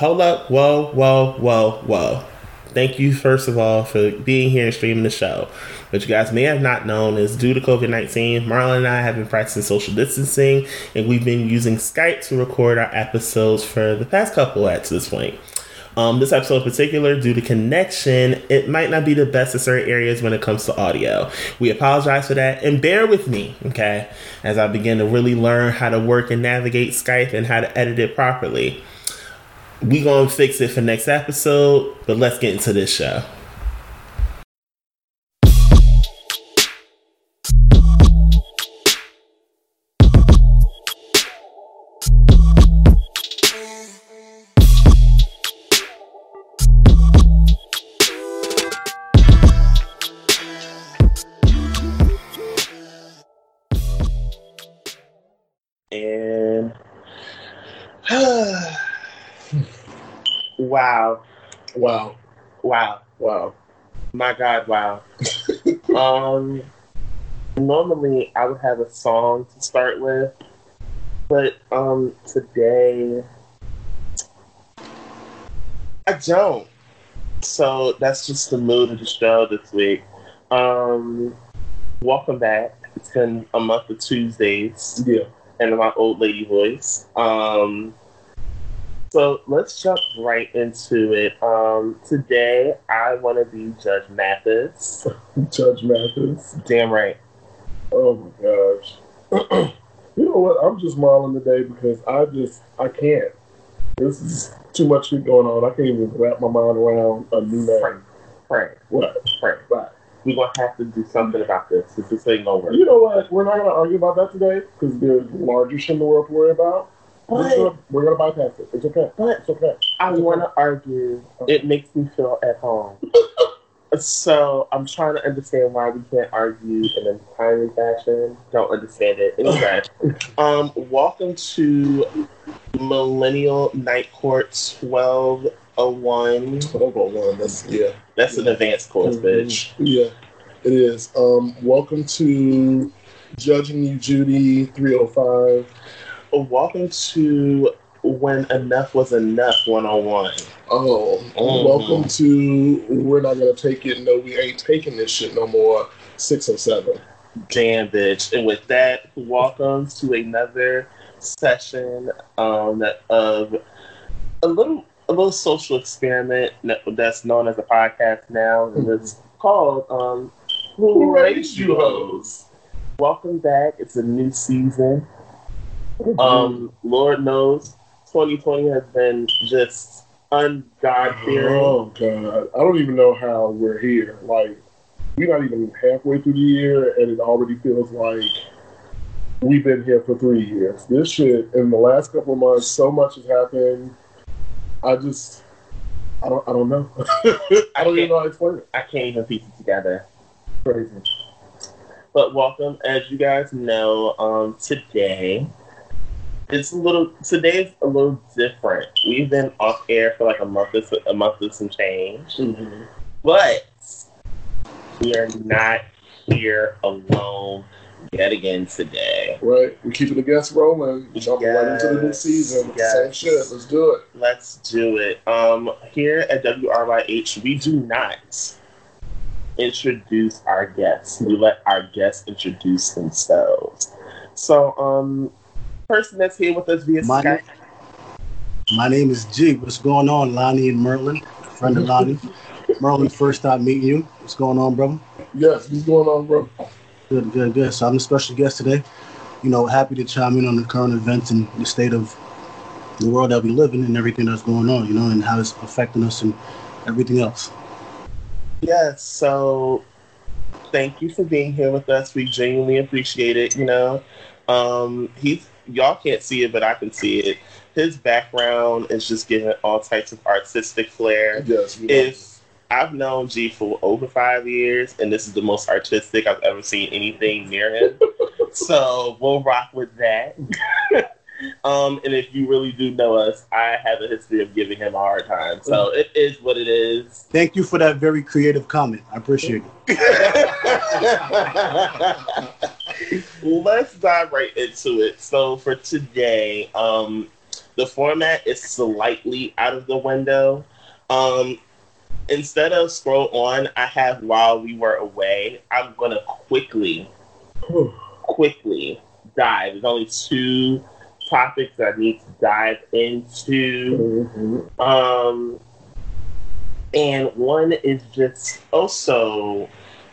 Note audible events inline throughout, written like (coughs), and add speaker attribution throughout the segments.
Speaker 1: hold up, whoa, whoa, whoa, whoa. Thank you, first of all, for being here and streaming the show. What you guys may have not known is due to COVID 19, Marlon and I have been practicing social distancing and we've been using Skype to record our episodes for the past couple at this point. Um, this episode in particular, due to connection, it might not be the best in certain areas when it comes to audio. We apologize for that and bear with me, okay, as I begin to really learn how to work and navigate Skype and how to edit it properly we gonna fix it for next episode, but let's get into this show. Wow. Wow. Wow. My God, wow. (laughs) um, normally I would have a song to start with, but um, today I don't. So that's just the mood of the show this week. Um, welcome back. It's been a month of Tuesdays.
Speaker 2: Yeah.
Speaker 1: And my old lady voice. Um, so let's jump right into it. Um, today, I want to be Judge Mathis.
Speaker 2: (laughs) Judge Mathis?
Speaker 1: Damn right.
Speaker 2: Oh my gosh. (clears throat) you know what? I'm just smiling today because I just, I can't. This is too much shit going on. I can't even wrap my mind around a new
Speaker 1: name. Frank, What? Frank, Right. We're going to have to do something about this. This thing over.
Speaker 2: You know what? We're not going to argue about that today because there's larger shit in the world to worry about. But, We're gonna bypass it. It's okay.
Speaker 1: But
Speaker 2: it's
Speaker 1: okay. I want to argue. Okay. It makes me feel at home. (laughs) so I'm trying to understand why we can't argue in a timely fashion. Don't understand it. Anyway, (laughs) um, welcome to Millennial Night Court 1201.
Speaker 2: 1201. That's yeah.
Speaker 1: That's
Speaker 2: yeah.
Speaker 1: an advanced course, mm-hmm. bitch.
Speaker 2: Yeah, it is. Um, welcome to Judging You, Judy 305.
Speaker 1: Welcome to When Enough Was Enough 101.
Speaker 2: Oh, mm-hmm. welcome to We're Not Gonna Take It. No, we ain't taking this shit no more. 607.
Speaker 1: Damn, bitch. And with that, welcome to another session um, of a little a little social experiment that's known as a podcast now. And it's mm-hmm. called um, Who, Who Raised You Hoes? Welcome back. It's a new season. Um, Lord knows, 2020 has been just ungodly.
Speaker 2: Oh God, I don't even know how we're here. Like we're not even halfway through the year, and it already feels like we've been here for three years. This shit in the last couple of months, so much has happened. I just, I don't, I don't know. (laughs) I don't I even know how to explain it. I
Speaker 1: can't even piece it together.
Speaker 2: Crazy.
Speaker 1: But welcome, as you guys know, um, today it's a little today's a little different. We've been off air for like a month or a month or some change, mm-hmm. but we are not here alone yet again today.
Speaker 2: Right, we're keeping the guests rolling, jumping yes. right into the new season. Yes. Same shit. Let's do it.
Speaker 1: Let's do it. Um, here at WRYH, we do not introduce our guests. We let our guests introduce themselves. So, um, person that's here with us via my Skype. Name,
Speaker 3: my name is G. What's going on, Lonnie and Merlin? Friend of Lonnie. Merlin, first time meeting you. What's going on,
Speaker 2: brother? Yes, what's going on, bro? Good,
Speaker 3: good, good. So I'm a special guest today. You know, happy to chime in on the current events and the state of the world that we live in and everything that's going on, you know, and how it's affecting us and everything else.
Speaker 1: Yes, yeah, so thank you for being here with us. We genuinely appreciate it, you know. Um, he's y'all can't see it, but I can see it. His background is just giving all types of artistic flair.
Speaker 2: Yes,
Speaker 1: if I've known G for over five years, and this is the most artistic I've ever seen anything near him. (laughs) so we'll rock with that. (laughs) um, and if you really do know us, I have a history of giving him a hard time. So it is what it is.
Speaker 3: Thank you for that very creative comment. I appreciate it.
Speaker 1: (laughs) Let's dive right into it. So for today, um, the format is slightly out of the window. Um, instead of scroll on, I have while we were away. I'm gonna quickly, quickly dive. There's only two topics that I need to dive into. Mm-hmm. Um, and one is just also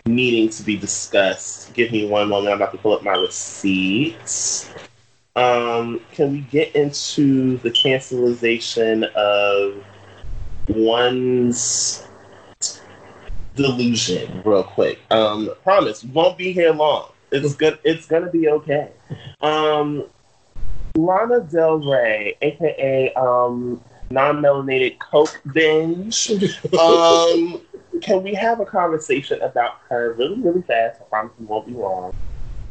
Speaker 1: needing to be discussed. Give me one moment. I'm about to pull up my receipts. Um, can we get into the cancelization of one's delusion real quick? Um, promise, won't be here long. It's good. It's gonna be okay. Um, Lana Del Rey, aka um, non-melanated Coke binge. (laughs) um, can we have a conversation about her really, really fast? I promise we won't be long.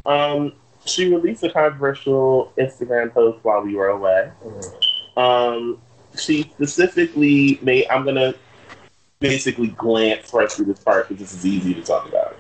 Speaker 1: Um, she released a controversial Instagram post while we were away. Um, she specifically made, I'm going to basically glance right through this part because this is easy to talk about.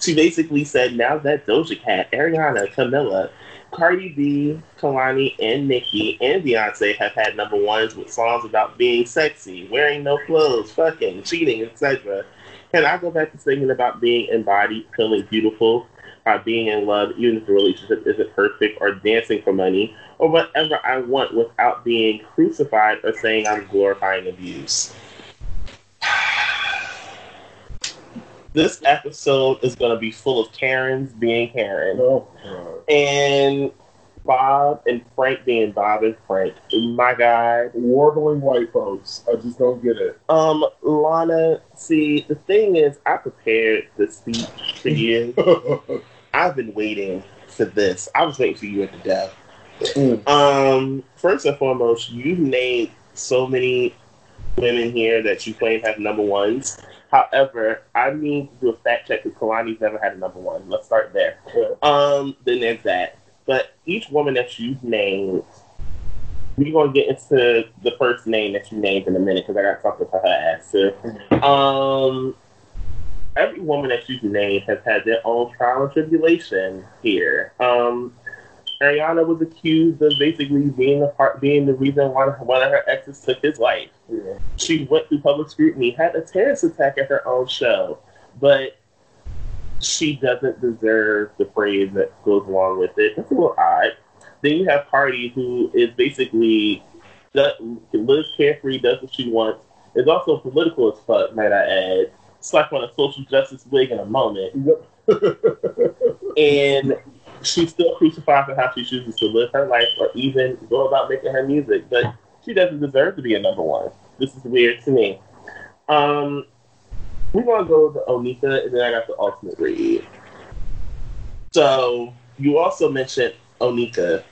Speaker 1: She basically said, now that Doja Cat, Ariana, Camila, Cardi B, Kehlani, and Nicki and Beyonce have had number ones with songs about being sexy, wearing no clothes, fucking, cheating, etc. Can I go back to singing about being embodied, feeling beautiful, by being in love, even if the relationship isn't perfect, or dancing for money, or whatever I want without being crucified or saying I'm glorifying abuse? this episode is going to be full of Karens being Karen,
Speaker 2: oh,
Speaker 1: and Bob and Frank being Bob and Frank. My God,
Speaker 2: warbling white folks. I just don't get it.
Speaker 1: Um, Lana. See, the thing is, I prepared the speech for (laughs) you. I've been waiting for this. I was waiting for you at the death. Mm. Um, first and foremost, you've named so many women here that you claim have number ones. However, I need to do a fact check because Kehlani's never had a number one. Let's start there. Um, then there's that. But each woman that you named, we're gonna get into the first name that you named in a minute because I got something for her ass too. Mm-hmm. Um, every woman that you've named has had their own trial and tribulation here. Um, Ariana was accused of basically being the part, being the reason why one of her exes took his life. Yeah. She went through public scrutiny, had a terrorist attack at her own show, but she doesn't deserve the praise that goes along with it. It's a little odd. Then you have Cardi, who is basically lives carefree, does what she wants, is also political as fuck, might I add. Slap on a social justice wig in a moment. (laughs) and she's still crucified for how she chooses to live her life or even go about making her music, but she doesn't deserve to be a number one. This is weird to me. Um, we're gonna go to Onika, and then I got the ultimate read. So you also mentioned Onika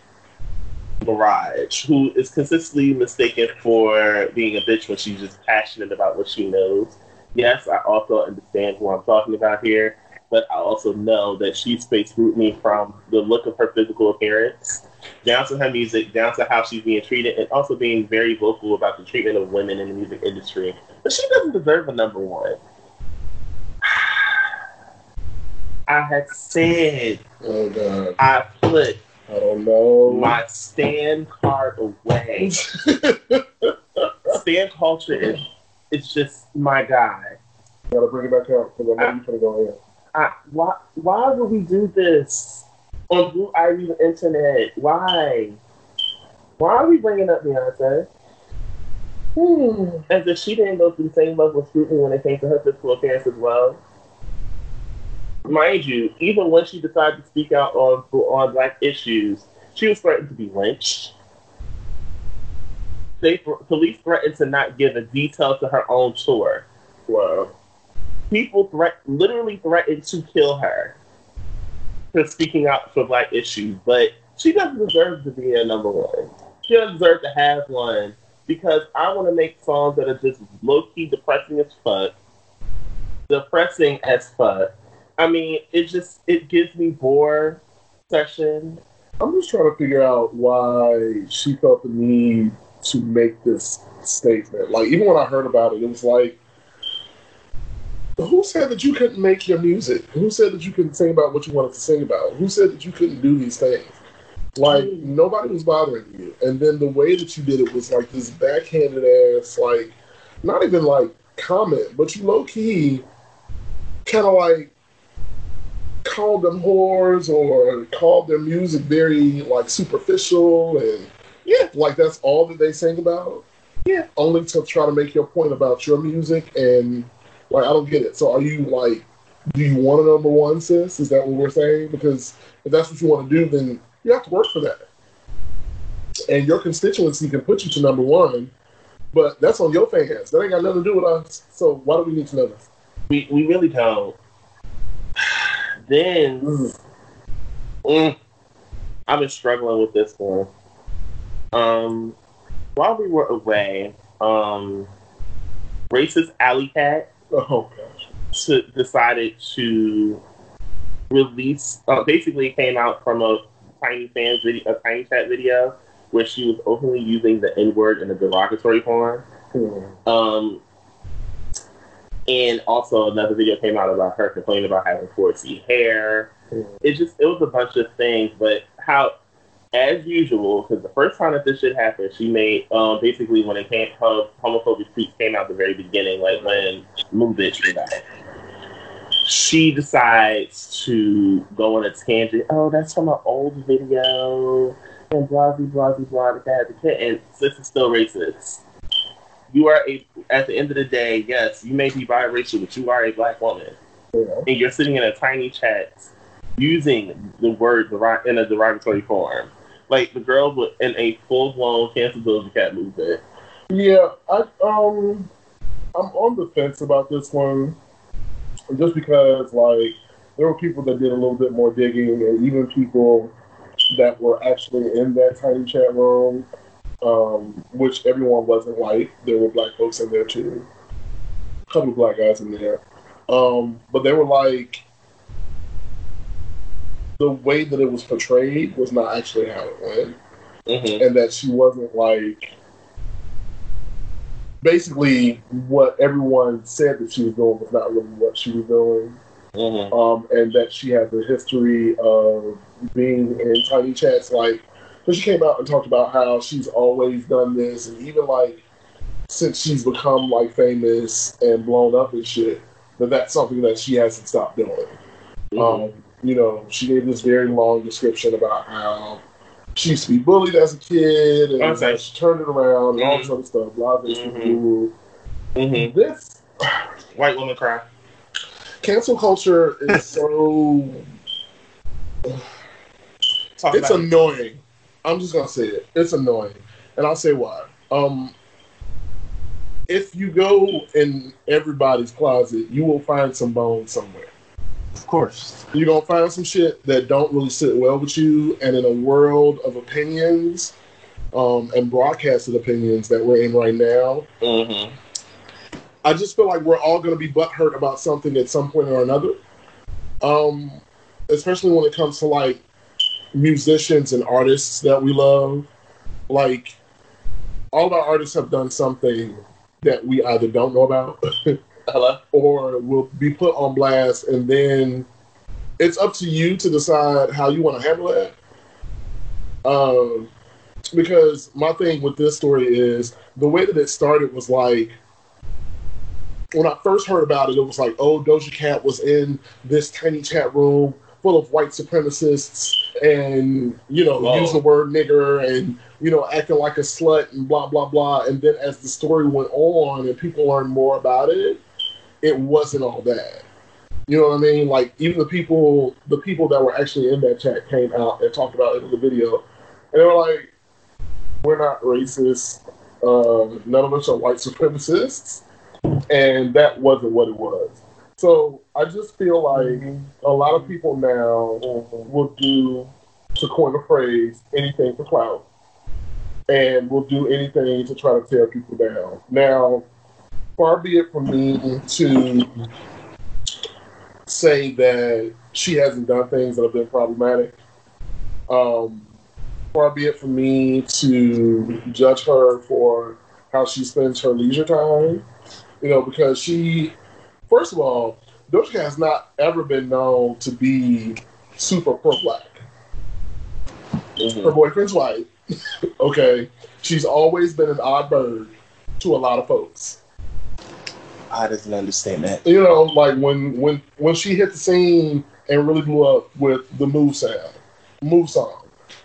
Speaker 1: Maraj, who is consistently mistaken for being a bitch when she's just passionate about what she knows. Yes, I also understand who I'm talking about here but I also know that she's faced scrutiny from the look of her physical appearance down to her music, down to how she's being treated, and also being very vocal about the treatment of women in the music industry. But she doesn't deserve a number one. (sighs) I had said
Speaker 2: oh, God. I
Speaker 1: put
Speaker 2: I don't know
Speaker 1: my stan card away. (laughs) stan culture is it's just my guy.
Speaker 2: You gotta bring it back out because I know you're gonna go in.
Speaker 1: I, why why would we do this on Blue Ivy Internet? Why? Why are we bringing up Beyonce? Hmm. As if she didn't go through the same level of scrutiny when it came to her physical appearance as well. Mind you, even when she decided to speak out on on black issues, she was threatened to be lynched. They police threatened to not give a detail to her own tour. Wow people threat literally threatened to kill her for speaking out for black issues, but she doesn't deserve to be a number one. She doesn't deserve to have one because I want to make songs that are just low key depressing as fuck, depressing as fuck. I mean, it just it gives me bore session.
Speaker 2: I'm just trying to figure out why she felt the need to make this statement. Like even when I heard about it, it was like who said that you couldn't make your music? Who said that you couldn't sing about what you wanted to sing about? Who said that you couldn't do these things? Like nobody was bothering you. And then the way that you did it was like this backhanded ass, like not even like comment, but you low key kind of like called them whores or called their music very like superficial and yeah, like that's all that they sing about.
Speaker 1: Yeah,
Speaker 2: only to try to make your point about your music and like I don't get it. So are you like, do you want a number one, sis? Is that what we're saying? Because if that's what you want to do, then you have to work for that. And your constituency can put you to number one, but that's on your fans. That ain't got nothing to do with us. So why do we need to know this?
Speaker 1: We we really don't. (sighs) then mm. Mm, I've been struggling with this one. Um, while we were away, um, racist alley cat oh
Speaker 2: gosh, to,
Speaker 1: decided to release. Uh, basically, came out from a tiny fans video, a Tinychat video, where she was openly using the N word in a derogatory form. mm Um, and also another video came out about her complaining about having 4C hair. mm It just it was a bunch of things, but how as usual, because the first time that this shit happened, she made um, basically when it came her homophobic tweets came out the very beginning, like when Moo Bitch came out. She decides to go on a tangent. Oh, that's from an old video and blah blah blah blah blah. That the kid and this is still racist. You are a at the end of the day, yes, you may be biracial, but you are a black woman, yeah. and you're sitting in a Tinychat using the word in a derogatory form like the girl were in a full blown cancer Doja Cat movement.
Speaker 2: Yeah, I um I'm on the fence about this one just because like there were people that did a little bit more digging and even people that were actually in that Tinychat room, um, which everyone wasn't white. There were black folks in there too. A couple of black guys in there. Um, but they were like the way that it was portrayed was not actually how it went, mm-hmm. and that she wasn't like basically what everyone said that she was doing was not really what she was doing. Mm-hmm. Um, and that she had the history of being in Tinychats. Like, so she came out and talked about how she's always done this, and even like since she's become like famous and blown up and shit, that that's something that she hasn't stopped doing. Mm-hmm. Um, you know, she gave this very long description about how she used to be bullied as a kid and okay. she turned it around and
Speaker 1: all
Speaker 2: mm-hmm. this other stuff. Blah, blah, blah, This
Speaker 1: white woman cry.
Speaker 2: Cancel culture is so. Talk it's annoying. It. I'm just gonna say it. It's annoying, and I'll say why. Um, if you go in everybody's closet, you will find some bones somewhere.
Speaker 3: Of course.
Speaker 2: You're gonna find some shit that don't really sit well with you, and in a world of opinions um, and broadcasted opinions that we're in right now, mm-hmm. I just feel like we're all gonna be butthurt about something at some point or another. Um, especially when it comes to like musicians and artists that we love. Like all of our artists have done something that we either don't know about (laughs) Hello? or will be put on blast, and then it's up to you to decide how you want to handle it. Um, because my thing with this story is the way that it started was like when I first heard about it, it was like, oh, Doja Cat was in this Tinychat room full of white supremacists and, you know, Whoa. use the word nigger and, you know, acting like a slut and blah, blah, blah. And then as the story went on and people learned more about it, it wasn't all bad. You know what I mean? Like even the people, the people that were actually in that chat came out and talked about it in the video, and they were like, "We're not racist. Um, none of us are white (laughs) supremacists," and that wasn't what it was. So I just feel like mm-hmm. a lot of people now will do, to coin a phrase, anything for clout, and will do anything to try to tear people down. Now, far be it from me to say that she hasn't done things that have been problematic. Um, far be it from me to judge her for how she spends her leisure time. You know, because she, first of all, Doja Cat has not ever been known to be super pro black. Mm-hmm. Her boyfriend's white. (laughs) okay, she's always been an odd bird to a lot of folks.
Speaker 3: I did not understand that. You
Speaker 2: know, like when when when she hit the scene and really blew up with the move sound, move song,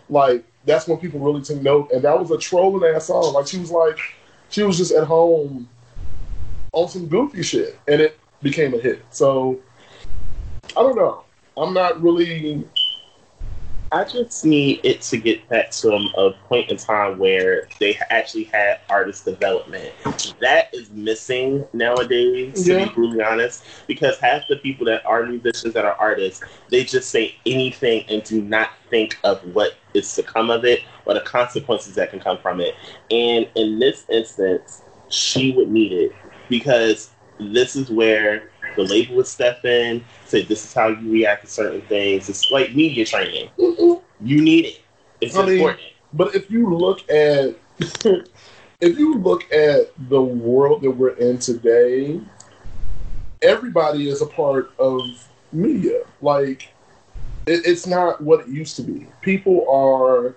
Speaker 2: like that's when people really took note. And that was a trolling ass song. Like she was like, she was just at home on some goofy shit, and it became a hit. So I don't know. I'm not really
Speaker 1: I just need it to get back to a point in time where they actually had artist development. That is missing nowadays, yeah. to be brutally honest, because half the people that are musicians that are artists, they just say anything and do not think of what is to come of it or the consequences that can come from it. And in this instance, she would need it because this is where the label with step say, This is how you react to certain things. It's like media training. mm You need it. It's I important. Mean,
Speaker 2: but if you look at (laughs) if you look at the world that we're in today, everybody is a part of media. Like it, it's not what it used to be. People are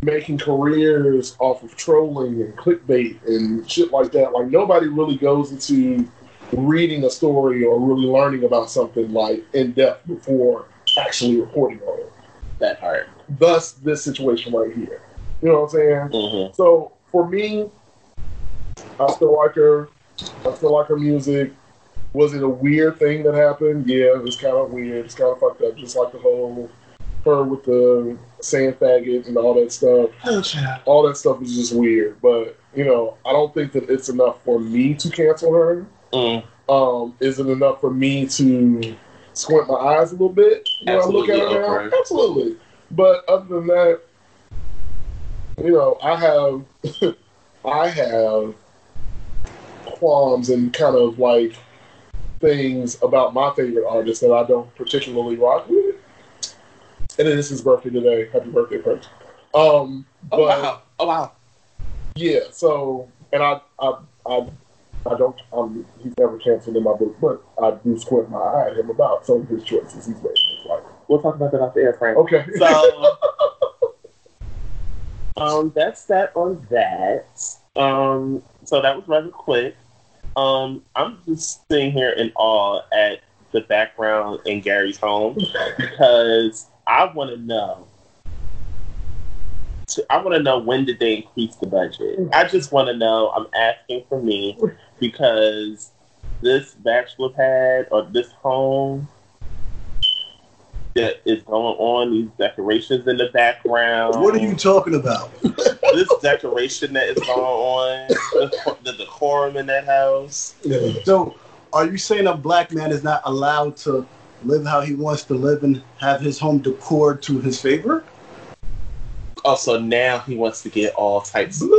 Speaker 2: making careers off of trolling and clickbait and shit like that. Like nobody really goes into reading a story or really learning about something like in depth before actually reporting on it.
Speaker 1: That part.
Speaker 2: Thus, this situation right here. You know what I'm saying? Mm-hmm. So for me, I still like her. I still like her music. Was it a weird thing that happened? Yeah, it was kind of weird. It's kind of fucked up. Just like the whole her with the sand faggot and all that stuff. Okay. Oh, all that stuff is just weird. But you know, I don't think that it's enough for me to cancel her. Mm. Um, is it enough for me to squint my eyes a little bit when Absolutely, I look at it Okay. Absolutely. But other than that, you know, I have (laughs) I have qualms and kind of like things about my favorite artist that I don't particularly rock with. And it is his birthday today. Happy birthday, Prince. Um,
Speaker 1: oh, but, oh wow! Oh
Speaker 2: wow! Yeah. So, and I, I, I I don't, um, he's never canceled in my book, but I do squint my eye at him about some of his choices he's made his life.
Speaker 1: We'll talk about that off the air, Frank.
Speaker 2: Okay.
Speaker 1: So, (laughs) um, that's that on that. Um, so that was rather quick. Um, I'm just sitting here in awe at the background in Gary's home because I want to know. I want to know when did they increase the budget? I just want to know. I'm asking for me because this bachelor pad or this home that is going on, these decorations in the background.
Speaker 3: What are you talking about? (laughs)
Speaker 1: this decoration that is going on, the, the decorum in that house.
Speaker 3: Yeah. So, are you saying a black man is not allowed to live how he wants to live and have his home decor to his favor?
Speaker 1: Also, now he wants to get all types. of.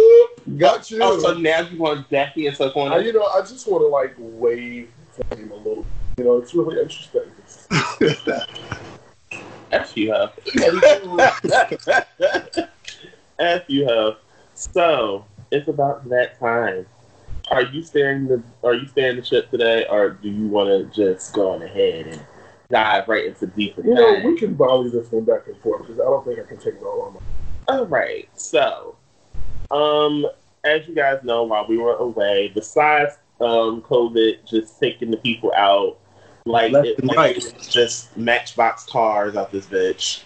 Speaker 2: Got you. Oh,
Speaker 1: so now you want Jackie and stuff on it?
Speaker 2: You know, I just want
Speaker 1: to
Speaker 2: like wave him a little. You know, it's really interesting.
Speaker 1: (laughs) F you have. (laughs) F you have. So it's about that time. Are you staring the Are you staring the ship today, or do you want to just go on ahead and dive right into deeper? You know,
Speaker 2: we can volley this one back and forth because I don't think I can take it all on my.
Speaker 1: All right, so um, as you guys know, while we were away, besides um, COVID just taking the people out, like, Left it, like right. just matchbox cars out this bitch.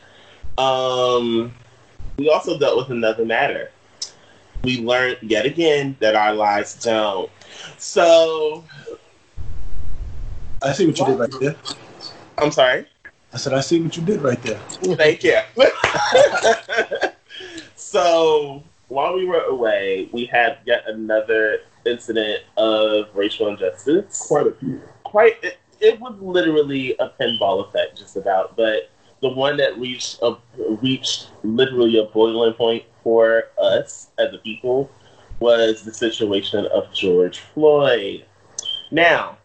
Speaker 1: Um, we also dealt with another matter. We learned yet again that our lives don't. So,
Speaker 3: I see what you did right there.
Speaker 1: I'm sorry.
Speaker 3: I said I see what you did right there.
Speaker 1: Thank you. (laughs) so while we were away, we had yet another incident of racial injustice. Quite a few. Quite. It, it was literally a pinball effect, just about. But the one that reached a, reached literally a boiling point for us as a people was the situation of George Floyd. Now,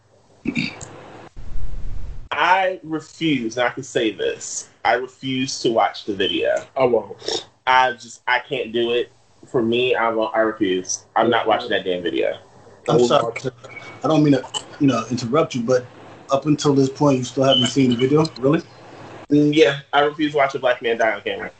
Speaker 1: I refuse, and I can say this: I refuse to watch the video.
Speaker 2: I won't.
Speaker 1: I just I can't do it for me, I won't. I refuse. I'm not watching that damn video.
Speaker 3: I'm sorry. I don't mean to, you know, interrupt you, but up until this point, you still haven't seen the video, really?
Speaker 1: Mm, yeah, I refuse to watch a black man die on camera.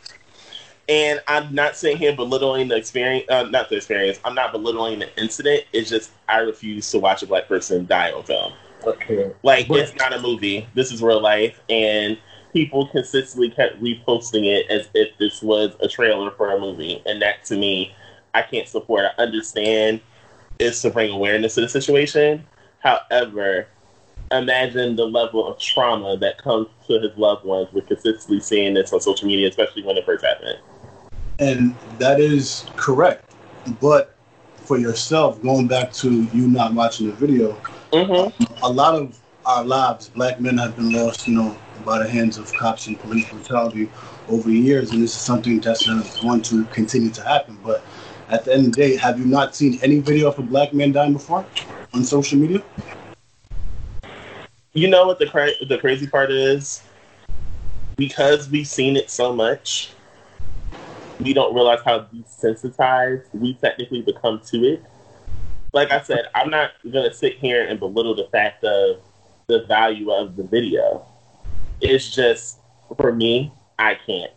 Speaker 1: And I'm not sitting here belittling the experience, uh, not the experience. I'm not belittling the incident. It's just I refuse to watch a black person die on film.
Speaker 2: Okay.
Speaker 1: Like but, it's not a movie. This is real life, and people consistently kept reposting it as if this was a trailer for a movie, and that to me, I can't support. I understand it's to bring awareness to the situation. However, imagine the level of trauma that comes to his loved ones with consistently seeing this on social media, especially when it first happened.
Speaker 3: And that is correct, but for yourself, going back to you not watching the video, mm-hmm. a lot of our lives, black men have been lost, you know, by the hands of cops and police brutality over the years, and this is something that's going to continue to happen. But at the end of the day, have you not seen any video of a black man dying before on social media?
Speaker 1: You know what the cra- the crazy part is? Because we've seen it so much, we don't realize how desensitized we technically become to it. Like I said, I'm not gonna sit here and belittle the fact of the value of the video. It's just for me, I can't.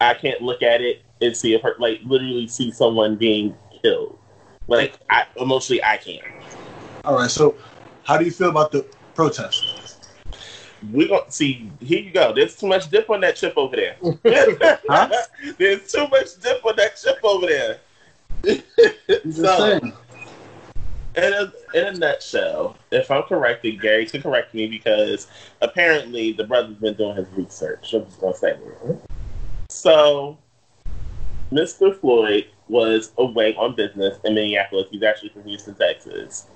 Speaker 1: I can't look at it and see a per- like literally see someone being killed. Like I, emotionally, I can't.
Speaker 3: All right. So, how do you feel about the protest?
Speaker 1: We don't see. Here you go. There's too much dip on that chip over there. (laughs) (laughs) There's too much dip on that chip over there. (laughs) so, in a, in a nutshell, if I'm corrected, Gary can correct me because apparently the brother's been doing his research. I'm just gonna say. So, Mr. Floyd was away on business in Minneapolis. He's actually from Houston, Texas,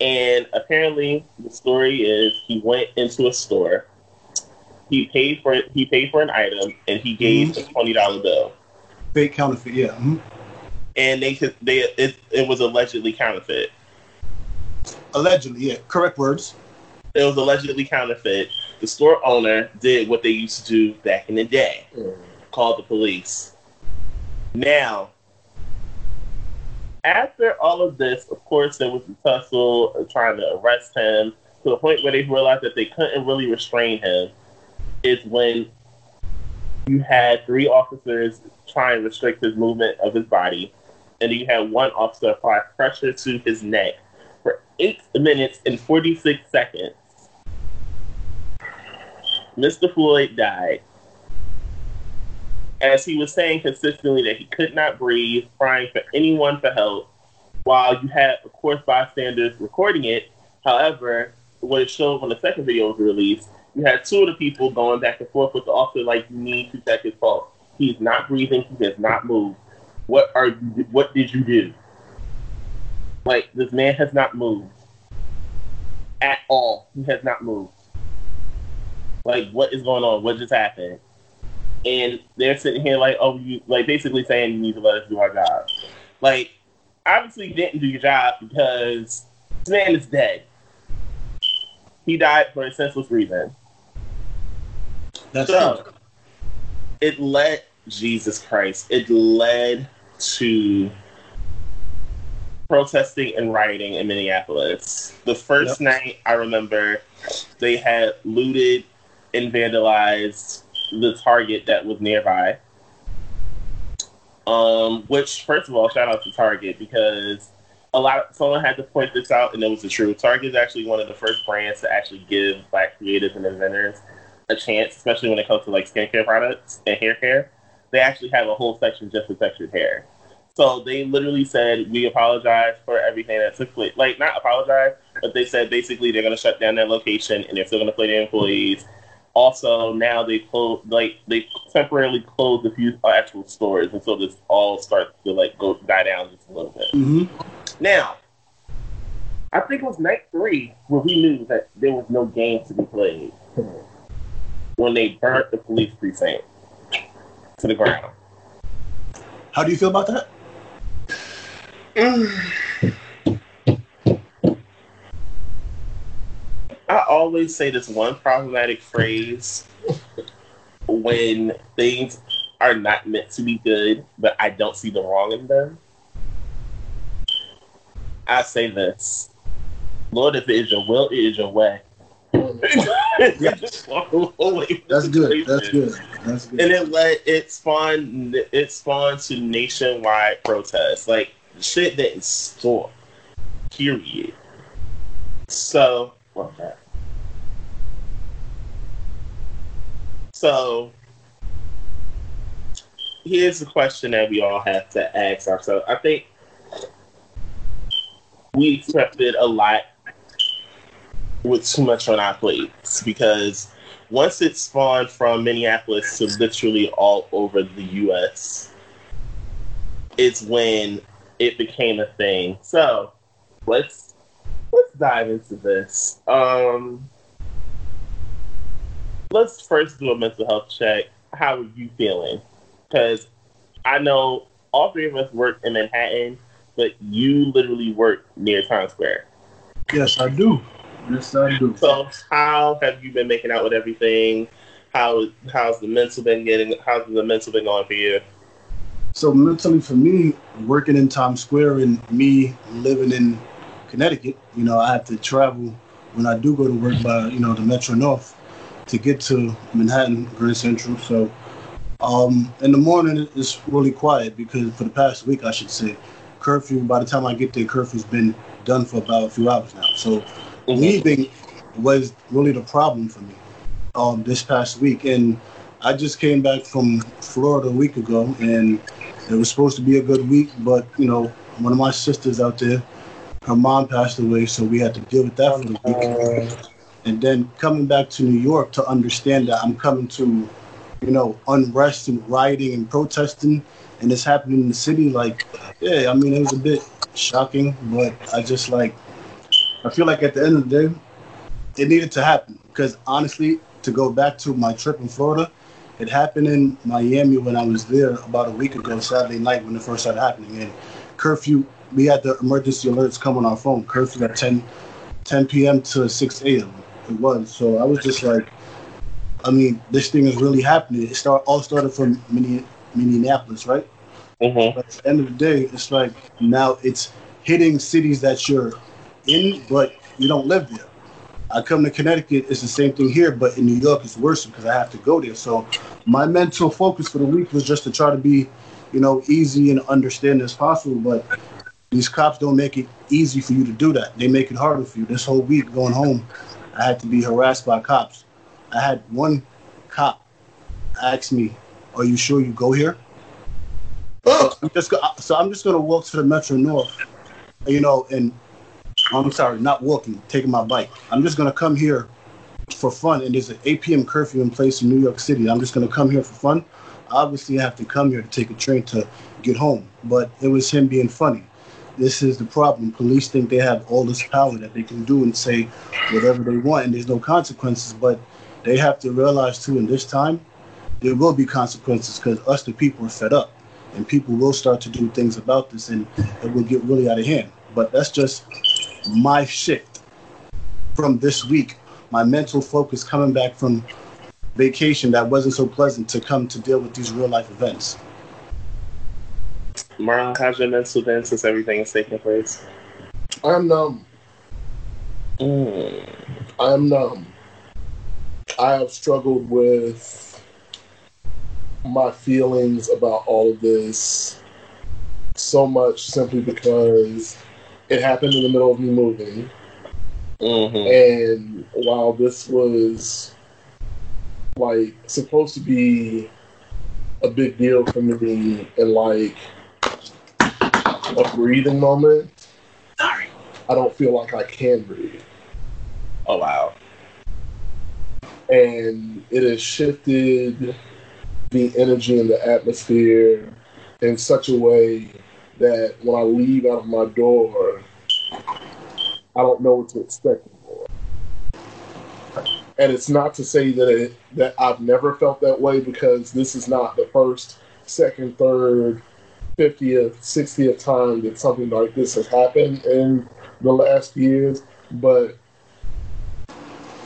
Speaker 1: and apparently the story is he went into a store. He paid for it, he paid for an item and he gave mm-hmm. a twenty dollar bill.
Speaker 3: Fake counterfeit, yeah. Mm-hmm.
Speaker 1: And they they it, it was allegedly counterfeit.
Speaker 3: Allegedly, yeah, correct words.
Speaker 1: It was allegedly counterfeit. The store owner did what they used to do back in the day, mm. called the police. Now, after all of this, of course, there was a tussle trying to arrest him to the point where they realized that they couldn't really restrain him. Is when you had three officers try and restrict his movement of his body, and you had one officer apply pressure to his neck eight minutes and 46 seconds, Mr. Floyd died. As he was saying consistently that he could not breathe, crying for anyone for help, while you had, of course, bystanders recording it. However, what it showed when the second video was released, you had two of the people going back and forth with the officer, like, you need to check his pulse. He's not breathing, he does not move. What are you, what did you do? Like this man has not moved at all. He has not moved. Like what is going on? What just happened? And they're sitting here like, oh, you like basically saying you need to let us do our job. Like obviously you didn't do your job because this man is dead. He died for a senseless reason. That's so, true. it led Jesus Christ. It led to protesting and rioting in Minneapolis. The first yep. night I remember, they had looted and vandalized the Target that was nearby. Um, which first of all, shout out to Target because a lot of someone had to point this out, and it was the truth. Target is actually one of the first brands to actually give Black creatives and inventors a chance, especially when it comes to like skincare products and hair care. They actually have a whole section just for textured hair. So they literally said, "We apologize for everything that took place." Like, not apologize, but they said basically they're going to shut down that location and they're still going to play their employees. Also, now they close, like they temporarily closed a few uh, actual stores, and so this all starts to like go die down just a little bit. Mm-hmm. Now, I think it was night three where we knew that there was no game to be played when they burnt the police precinct to the ground.
Speaker 3: How do you feel about that? I
Speaker 1: always say this one problematic phrase when things are not meant to be good, but I don't see the wrong in them. I say this Lord, if it is your will, it is your way. (laughs)
Speaker 3: That's good. That's good. That's good.
Speaker 1: And it let it spawned it spawned to nationwide protests. Like the shit that is stored. Period. So, love that. So, here's the question that we all have to ask ourselves. I think we accepted a lot with too much on our plates because once it spawned from Minneapolis to literally all over the U.S., it's when it became a thing. So let's let's dive into this. Um, let's first do a mental health check. How are you feeling? Because I know all three of us work in Manhattan, but you literally work near Times Square.
Speaker 3: Yes, I do. Yes, I do.
Speaker 1: So, how have you been making out with everything? How how's the mental been getting? How's the mental been going for you?
Speaker 3: So mentally, for me, working in Times Square and me living in Connecticut, you know, I have to travel when I do go to work by you know the Metro North to get to Manhattan, Grand Central. So um, in the morning, it's really quiet because for the past week, I should say, curfew. By the time I get there, curfew's been done for about a few hours now. So mm-hmm. leaving was really the problem for me um, this past week, and I just came back from Florida a week ago, and it was supposed to be a good week, but you know, one of my sisters out there, her mom passed away, so we had to deal with that for the week. And then coming back to New York to understand that I'm coming to, you know, unrest and rioting and protesting, and it's happening in the city. Like, yeah, I mean, it was a bit shocking, but I just like, I feel like at the end of the day, it needed to happen because honestly, to go back to my trip in Florida, it happened in Miami when I was there about a week ago, Saturday night when it first started happening. And curfew, we had the emergency alerts come on our phone. Curfew at 10, 10 p.m. to 6 a.m. It was. So I was just like, I mean, this thing is really happening. It start all started from Minneapolis, right? Mm-hmm. at the end of the day, it's like now it's hitting cities that you're in, but you don't live there. I come to Connecticut, it's the same thing here, but in New York, it's worse because I have to go there. So my mental focus for the week was just to try to be, you know, easy and understanding as possible. But these cops don't make it easy for you to do that. They make it harder for you. This whole week going home, I had to be harassed by cops. I had one cop ask me, "Are you sure you go here?" Oh. So, I'm just, so I'm just gonna walk to the Metro North, you know, and I'm sorry, not walking, taking my bike. I'm just going to come here for fun. And there's an 8 p.m. curfew in place in New York City. I'm just going to come here for fun. Obviously, I have to come here to take a train to get home. But it was him being funny. This is the problem. Police think they have all this power that they can do and say whatever they want, and there's no consequences. But they have to realize, too, in this time, there will be consequences because us, the people, are fed up. And people will start to do things about this, and it will get really out of hand. But that's just my shit from this week. My mental focus coming back from vacation that wasn't so pleasant to come to deal with these real life events.
Speaker 1: Marlon, how's your mental been since everything is taking place?
Speaker 2: I'm numb. Mm. I'm numb. I have struggled with my feelings about all of this so much simply because it happened in the middle of me moving, Mm-hmm. And while this was like supposed to be a big deal for me and like a breathing moment, sorry, I don't feel like I can breathe.
Speaker 1: Oh wow!
Speaker 2: And it has shifted the energy and the atmosphere in such a way that when I leave out of my door, I don't know what to expect anymore. And it's not to say that it, that I've never felt that way because this is not the first, second, third, fiftieth, sixtieth time that something like this has happened in the last years. But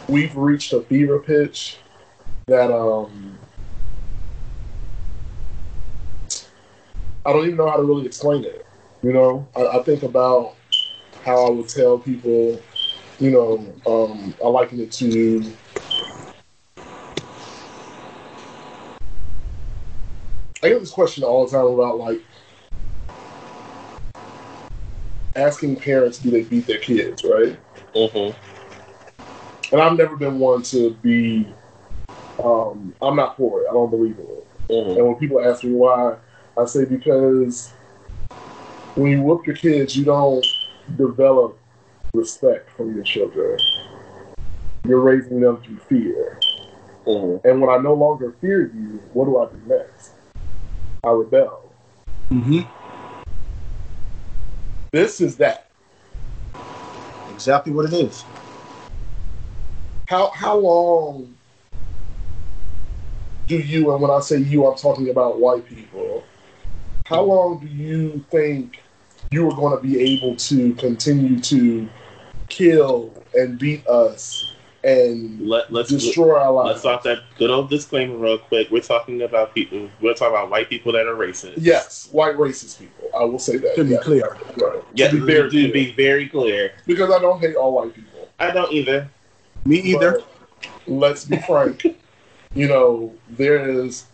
Speaker 2: we've reached a fever pitch that um, I don't even know how to really explain it. You know, I, I think about how I would tell people, you know, um, I liken it to I get this question all the time about like asking parents do they beat their kids, right? Mm-hmm. And I've never been one to be. Um, I'm not for it. I don't believe in it. Mm-hmm. And when people ask me why, I say because when you whoop your kids, you don't develop respect from your children. You're raising them through fear. Mm-hmm. And when I no longer fear you, what do I do next? I rebel. Mm-hmm. This is that.
Speaker 3: Exactly what it is.
Speaker 2: How how long do you and when I say you, I'm talking about white people. How long do you think you are going to be able to continue to kill and beat us and Let,
Speaker 1: us destroy our lives? Let's stop that good old disclaimer real quick. We're talking about people. We're talking about white people that are racist.
Speaker 2: Yes, white racist people. I will say that
Speaker 3: to be clear. Right. Yeah, to be,
Speaker 1: very, to be very clear.
Speaker 2: Because I don't hate all white people.
Speaker 1: I don't either.
Speaker 3: Me either. But
Speaker 2: let's be frank. you know, there is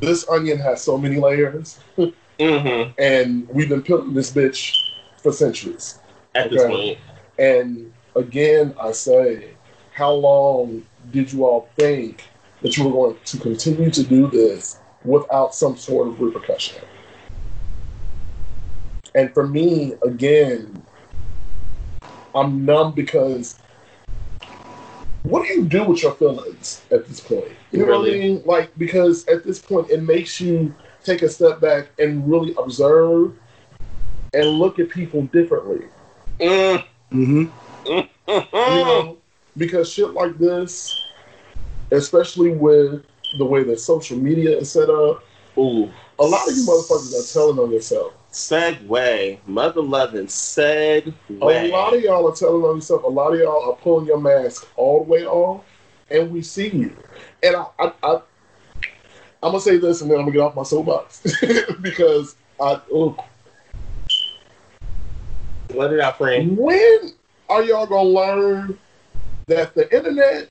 Speaker 2: this onion has so many layers, mm-hmm. and we've been peeling this bitch for centuries. At okay? this point, and again, I say, how long did you all think that you were going to continue to do this without some sort of repercussion? And for me, again, I'm numb because what do you do with your feelings at this point? You know really? what I mean? Like because at this point it makes you take a step back and really observe and look at people differently. Mm. Mm-hmm. you (laughs) know, because shit like this, especially with the way that social media is set up, Ooh. a lot of you motherfuckers are telling on yourself.
Speaker 1: Segway, mother loving segue.
Speaker 2: A lot of y'all are telling on yourself. A lot of y'all are pulling your mask all the way off, and we see you. And I, I, I am gonna say this, and then I'm gonna get off my soapbox (laughs) because I. Ugh.
Speaker 1: What did I frame?
Speaker 2: When are y'all gonna learn that the internet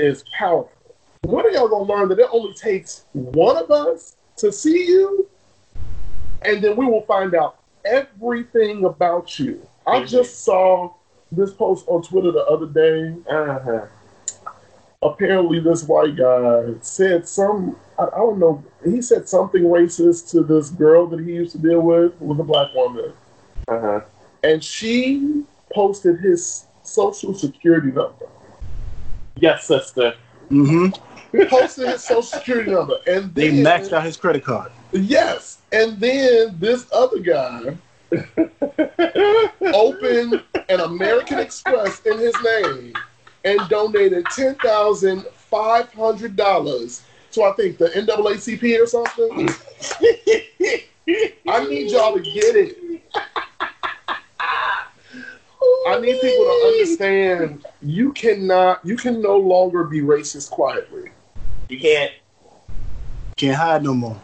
Speaker 2: is powerful? When are y'all gonna learn that it only takes one of us to see you? and then we will find out everything about you. Mm-hmm. I just saw this post on Twitter the other day. Uh-huh. Apparently, this white guy said some, I, I, don't know, he said something racist to this girl that he used to deal with, was a black woman. Uh-huh. And she posted his social security number.
Speaker 1: Yes, sister.
Speaker 2: Mm-hmm. Posted his social security number. And
Speaker 3: they maxed out his credit card.
Speaker 2: Yes. And then this other guy (laughs) opened an American Express in his name and donated ten thousand five hundred dollars to I think the NAACP or something. (laughs) I need y'all to get it. I need people to understand you cannot you can no longer be racist quietly.
Speaker 1: You can't.
Speaker 3: Can't hide no more.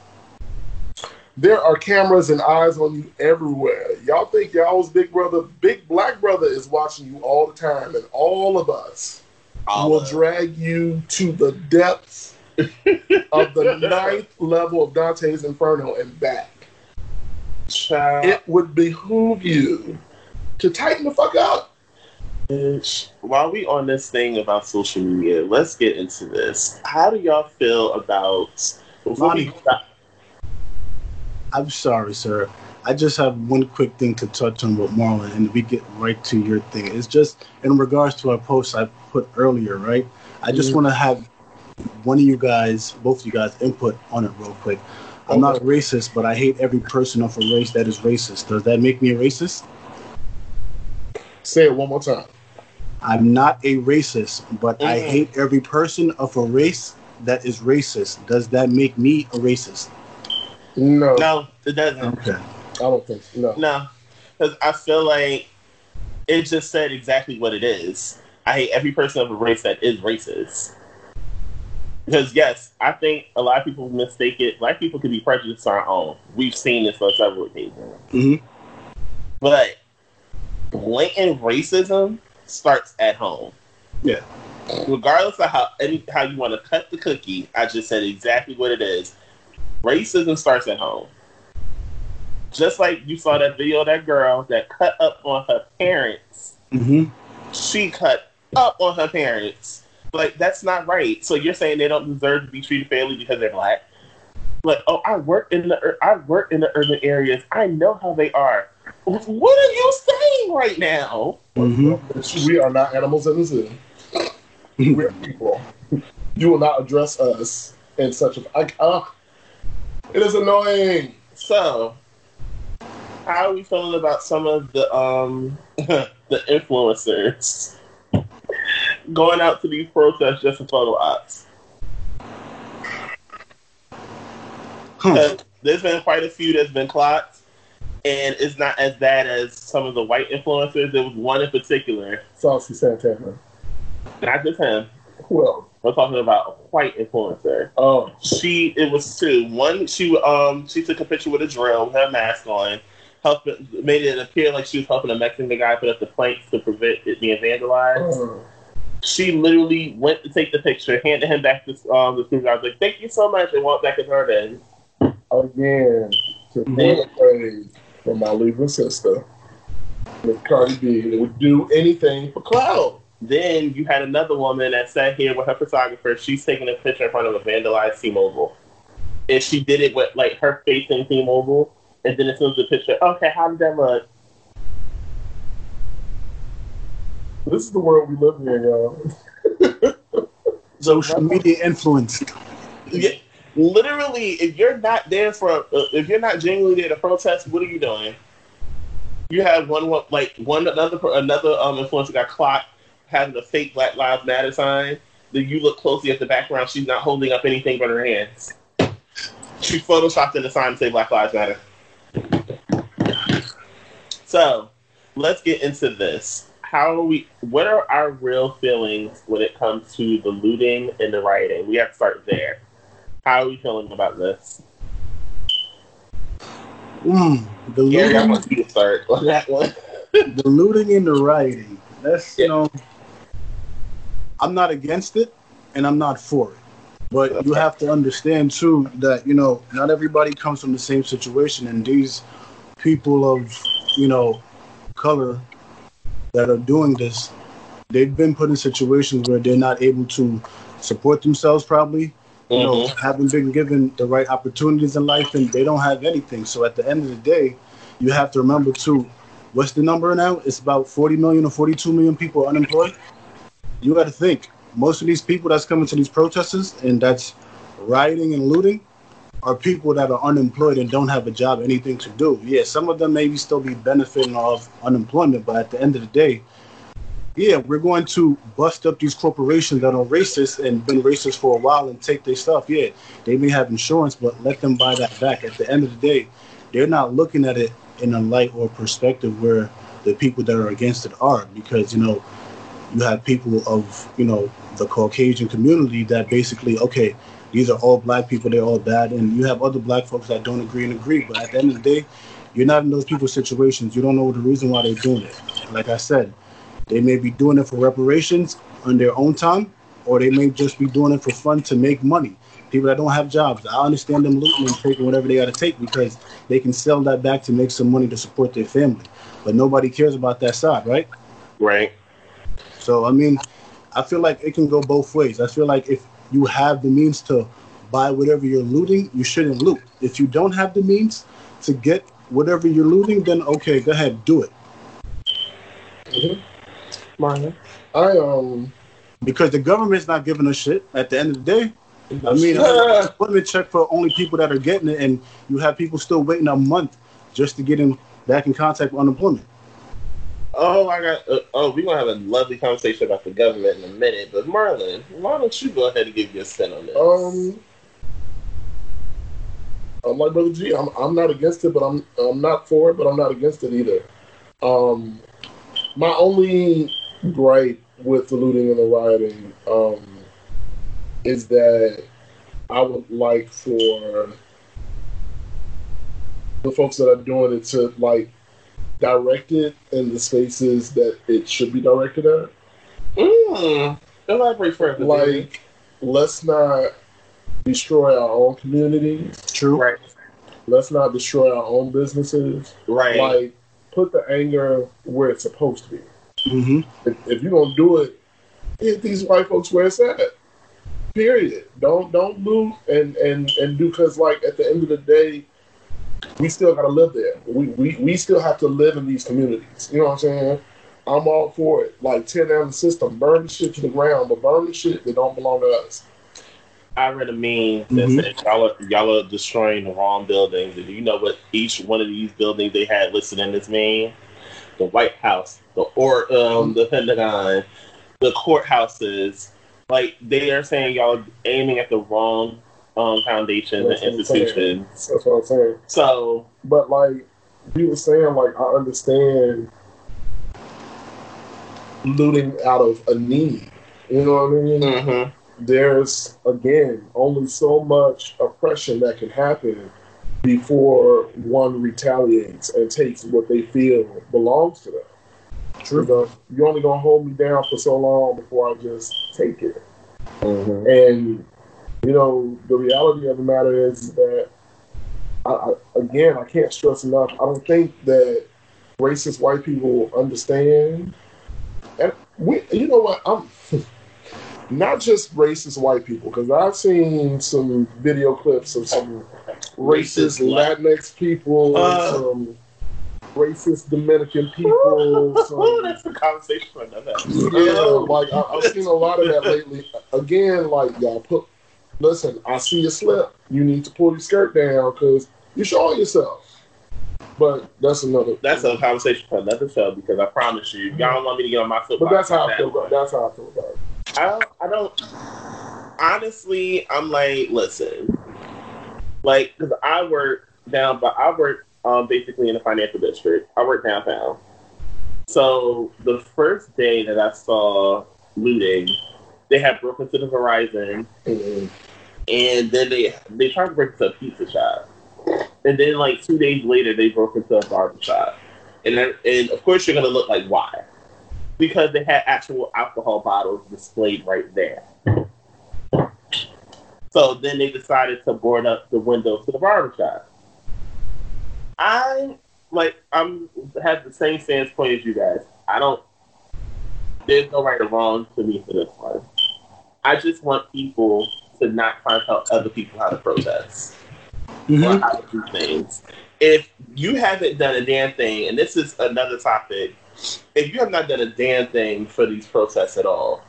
Speaker 2: There are cameras and eyes on you everywhere. Y'all think y'all's big brother, big black brother, is watching you all the time, and all of us all will of drag you to the depths (laughs) of the ninth level of Dante's Inferno and back. Child. It would behoove you to tighten the fuck up.
Speaker 1: while we on this thing about social media, let's get into this. How do y'all feel about Lonnie?
Speaker 3: I'm sorry, sir. I just have one quick thing to touch on with Marlon, and we get right to your thing. It's just in regards to a post I put earlier, right? I just mm-hmm. want to have one of you guys, both of you guys, input on it real quick. I'm not racist, but I hate every person of a race that is racist. Does that make me a racist?
Speaker 2: Say it one more time.
Speaker 3: I'm not a racist, but mm-hmm. I mm. hate every person of a race that is racist. Does that make me a racist? No. No, it doesn't.
Speaker 1: Okay. I don't think so. No. No. Because I feel like it just said exactly what it is. I hate every person of a race that is racist. Because, yes, I think a lot of people mistake it. Black people can be prejudiced on our own. We've seen this on several occasions. Mm-hmm. But blatant racism starts at home. Yeah. Regardless of how how you want to cut the cookie, I just said exactly what it is. Racism starts at home. Just like you saw that video that girl that cut up on her parents. Mm-hmm. She cut up on her parents. Like, that's not right. So you're saying they don't deserve to be treated fairly because they're black? Like, oh, I work in the I work in the urban areas. I know how they are. What are you saying right now? Mm-hmm.
Speaker 2: We are not animals in the zoo. (laughs) We're people. You will not address us in such a. Uh, it is annoying.
Speaker 1: So, how are we feeling about some of the um (laughs) the influencers going out to these protests just for photo ops? Hmm. Uh, there's been quite a few that's been clocked, and it's not as bad as some of the white influencers. There was one in particular, Saucy Santana. Not just him. Well. We're talking about white influencer. Oh, she it was two. One, she um she took a picture with a drill, with a mask on, helping made it appear like she was helping a Mexican guy put up the planks to prevent it being vandalized. Oh. She literally went to take the picture, handed him back this um the dude. I was like, "Thank you so much," and walked back in her. Then
Speaker 2: again, to more mm-hmm. praise my leaving sister, if Cardi B would do anything for clout.
Speaker 1: Then you had another woman that sat here with her photographer. She's taking a picture in front of a vandalized T-Mobile, and she did it with like her face in T-Mobile. And then it soon a picture, okay, how did that look?
Speaker 2: This is the world we live in,
Speaker 3: y'all. Social (laughs) media influenced. Yeah,
Speaker 1: literally, if you're not there for, uh, if you're not genuinely there to protest, what are you doing? You had one, like one another another um, influencer got clocked having a fake Black Lives Matter sign. Then you look closely at the background, she's not holding up anything but her hands. She photoshopped in the sign to say Black Lives Matter. So let's get into this. How are we? What are our real feelings when it comes to the looting and the rioting? We have to start there. How are we feeling about this?
Speaker 3: Mm, the looting, I want you to start on that one. the looting and the rioting. That's yeah. you know I'm not against it, and I'm not for it. But you have to understand too that you know not everybody comes from the same situation, and these people of you know color that are doing this, they've been put in situations where they're not able to support themselves probably. You mm-hmm. know, haven't been given the right opportunities in life, and they don't have anything. So at the end of the day, you have to remember too. What's the number now? It's about 40 million or 42 million people unemployed you got to think most of these people that's coming to these protesters and that's rioting and looting are people that are unemployed and don't have a job, anything to do. Yeah, some of them maybe still be benefiting off unemployment, but at the end of the day, yeah, we're going to bust up these corporations that are racist and been racist for a while and take their stuff. Yeah, they may have insurance, but let them buy that back. At the end of the day, they're not looking at it in a light or perspective where the people that are against it are, because you know you have people of you know the Caucasian community that basically okay these are all black people they're all bad and you have other black folks that don't agree and agree but at the end of the day you're not in those people's situations you don't know the reason why they're doing it like I said they may be doing it for reparations on their own time or they may just be doing it for fun to make money people that don't have jobs. I understand them looting and taking whatever they got to take because they can sell that back to make some money to support their family. But nobody cares about that side, right?
Speaker 1: Right.
Speaker 3: So I mean, I feel like it can go both ways. I feel like if you have the means to buy whatever you're looting, you shouldn't loot. If you don't have the means to get whatever you're looting, then okay, go ahead, do it. Mm-hmm. I um because the government's not giving a shit. At the end of the day, I mean, yeah. (laughs) employment check for only people that are getting it, and you have people still waiting a month just to get in back in contact with unemployment.
Speaker 1: Oh, I got. Uh, oh, we're gonna have a lovely conversation about the government in a minute. But Marlon, why don't you go ahead and give your spin on this? Um,
Speaker 2: I'm like Brother G. I'm I'm not against it, but I'm I'm not for it, but I'm not against it either. Um, my only gripe with the looting and the rioting um, is that I would like for the folks that are doing it to like directed in the spaces that it should be directed at. Mm, elaborate further. Like, baby. let's not destroy our own community. True. Right. Let's not destroy our own businesses. Right. Like, put the anger where it's supposed to be. Mm-hmm. If, if, you don't do it, hit these white folks where it's at. Period. Don't don't move and and and do because like at the end of the day, we still got to live there. We, we we still have to live in these communities. You know what I'm saying? I'm all for it. Like tear down the system, burn the shit to the ground, but burn the shit that don't belong to us.
Speaker 1: I read a meme that mm-hmm. said y'all are, y'all are destroying the wrong buildings. And you know what? Each one of these buildings they had listed in this meme: the White House, the or um, the Pentagon, the courthouses. Like they are saying y'all are aiming at the wrong um, foundation and institution. That's what I'm saying. So,
Speaker 2: but like you were saying, like I understand looting out of a need. You know what I mean? Mm-hmm. There's again only so much oppression that can happen before one retaliates and takes what they feel belongs to them. True. You you're only gonna hold me down for so long before I just take it. Mm-hmm. And you know, the reality of the matter is that, I, I, again, I can't stress enough. I don't think that racist white people understand. And we, you know what? I'm (laughs) not just racist white people because I've seen some video clips of some racist, Latinx people, uh, some racist Dominican people. (laughs) some, that's a conversation for another. Yeah, like I, I've seen a lot of that lately. Again, like y'all put listen, I see you slip. You need to pull your skirt down because you're showing yourself. But that's another.
Speaker 1: That's a conversation for another show because I promise you, y'all don't want me to get on my foot. But that's how I feel. About, that's how I feel about it. I don't, I don't. Honestly, I'm like, listen, like, because I work down, but I work um, basically in the financial district. I work downtown. So the first day that I saw looting, they had broken to the horizon. Mm-hmm and then they they tried to break into a pizza shop, and then like two days later they broke into a barber shop, and and of course you're gonna look like why, because they had actual alcohol bottles displayed right there. So then they decided to board up the windows to the barber shop. I like I'm have the same stance point as you guys. I don't. There's no right or wrong to me for this one. I just want people to not try to tell other people how to protest mm-hmm. or how to do things. If you haven't done a damn thing, and this is another topic, if you have not done a damn thing for these protests at all,